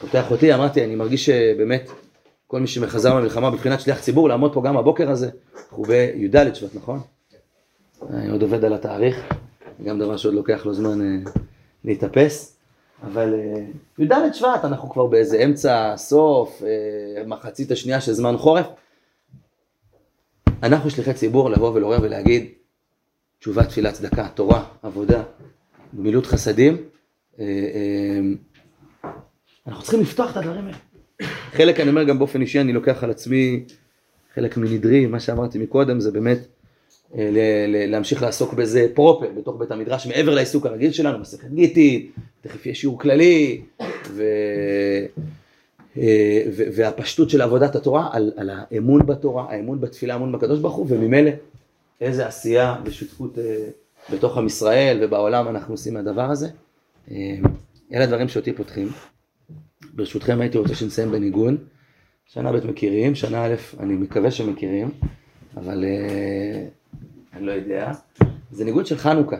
פותח אותי, אמרתי, אני מרגיש שבאמת כל מי שמחזר מהמלחמה בבחינת שליח ציבור, לעמוד פה גם הבוקר הזה, אנחנו בי"ד שבט, נכון? אני עוד עובד על התאריך, גם דבר שעוד לוקח לו זמן אה, להתאפס, אבל אה, י"ד שבט, אנחנו כבר באיזה אמצע, סוף, אה, מחצית השנייה של זמן חורף. אנחנו שליחי ציבור לבוא ולעורר ולהגיד תשובה, תפילה, צדקה, תורה, עבודה, גמילות חסדים. אנחנו צריכים לפתוח את הדברים האלה. חלק, אני אומר גם באופן אישי, אני לוקח על עצמי חלק מנדרי, מה שאמרתי מקודם, זה באמת להמשיך לעסוק בזה פרופר, בתוך בית המדרש, מעבר לעיסוק הרגיל שלנו, מסכת גיטית, תכף יהיה שיעור כללי, ו... אה, והפשטות של עבודת התורה, על, על האמון בתורה, האמון בתפילה, האמון בקדוש ברוך הוא, וממילא איזה עשייה ושותפות אה, בתוך עם ישראל ובעולם אנחנו עושים מהדבר הזה. אלה הדברים שאותי פותחים. ברשותכם הייתי רוצה שנסיים בניגון. שנה ב' מכירים, שנה א' אני מקווה שמכירים, אבל אני לא יודע. זה ניגון של חנוכה.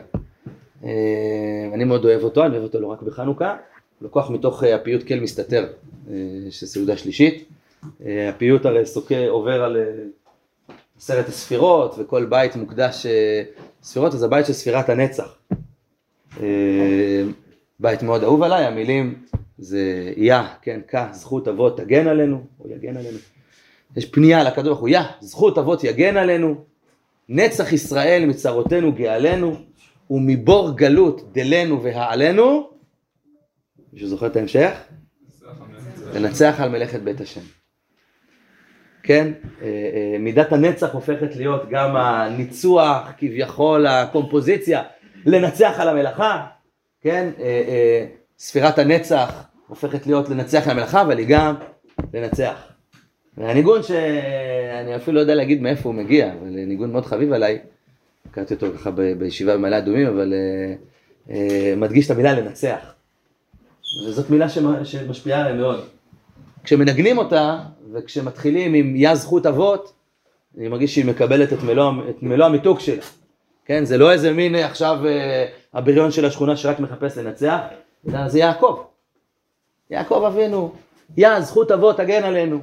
אני מאוד אוהב אותו, אני אוהב אותו לא רק בחנוכה, לקוח מתוך הפיוט כל מסתתר, של סעודה שלישית. הפיוט הרי סוקה עובר על עשרת הספירות, וכל בית מוקדש ספירות, אז הבית של ספירת הנצח. בית מאוד אהוב עליי, המילים זה יא, כן, כה, זכות אבות תגן עלינו, או יגן עלינו. יש פנייה לקדוש ברוך הוא, יא, זכות אבות יגן עלינו, נצח ישראל מצרותינו גאלנו, ומבור גלות דלנו והעלנו. מישהו זוכר את ההמשך? לנצח על מלאכת בית השם. כן, אה, אה, מידת הנצח הופכת להיות גם הניצוח, כביכול הקומפוזיציה, לנצח על המלאכה, כן, אה, ספירת הנצח הופכת להיות לנצח על המלאכה, אבל היא גם לנצח. והניגון שאני אפילו לא יודע להגיד מאיפה הוא מגיע, אבל ניגון מאוד חביב עליי, קראתי אותו ככה בישיבה במעלה אדומים, אבל מדגיש את המילה לנצח. וזאת מילה שמשפיעה עליי מאוד. כשמנגנים אותה, וכשמתחילים עם יא זכות אבות, אני מרגיש שהיא מקבלת את מלוא, את מלוא המיתוג שלה. כן, זה לא איזה מין עכשיו הבריון של השכונה שרק מחפש לנצח, אלא זה יעקב. יעקב אבינו, יא זכות אבות תגן עלינו.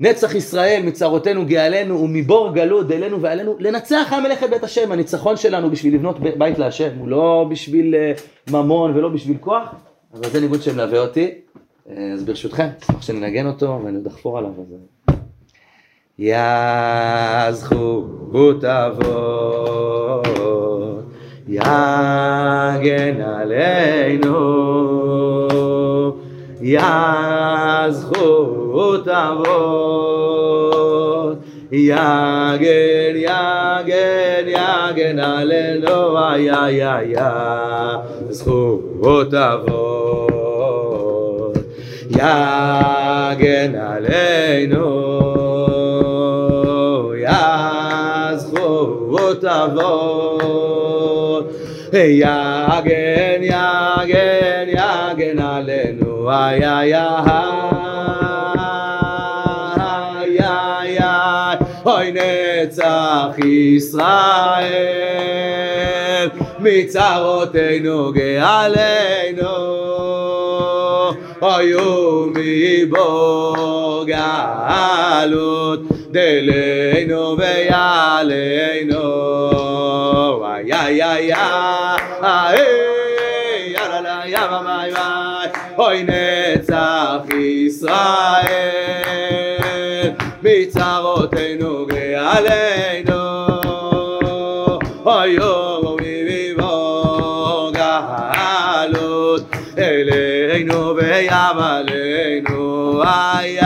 נצח ישראל מצרותינו גאלנו ומבור גלות אלינו ועלינו לנצח עם מלאכת בית השם הניצחון שלנו בשביל לבנות בית להשם הוא לא בשביל אה, ממון ולא בשביל כוח אבל זה ניגון שמלווה אותי. אה, אז ברשותכם אשמח שננגן אותו ואני עוד אחפור עליו אז... יא זכות אבות יגן עלינו יא זכות אבות יגן יגן יגן עלינו יא יא יא זכות אבות יגן עלינו יא זכות אבות יגן יגן יגן עלינו wa ya ha ya ya hoy netzach tsakh israyet mitzarot eynu ge aleynu oyom dibugalut de leynu ve aleynu wa ya ya ya אוי נצח ישראל מצרותינו גאלנו אוי יומי מבוא גלות אלינו ויבלנו איי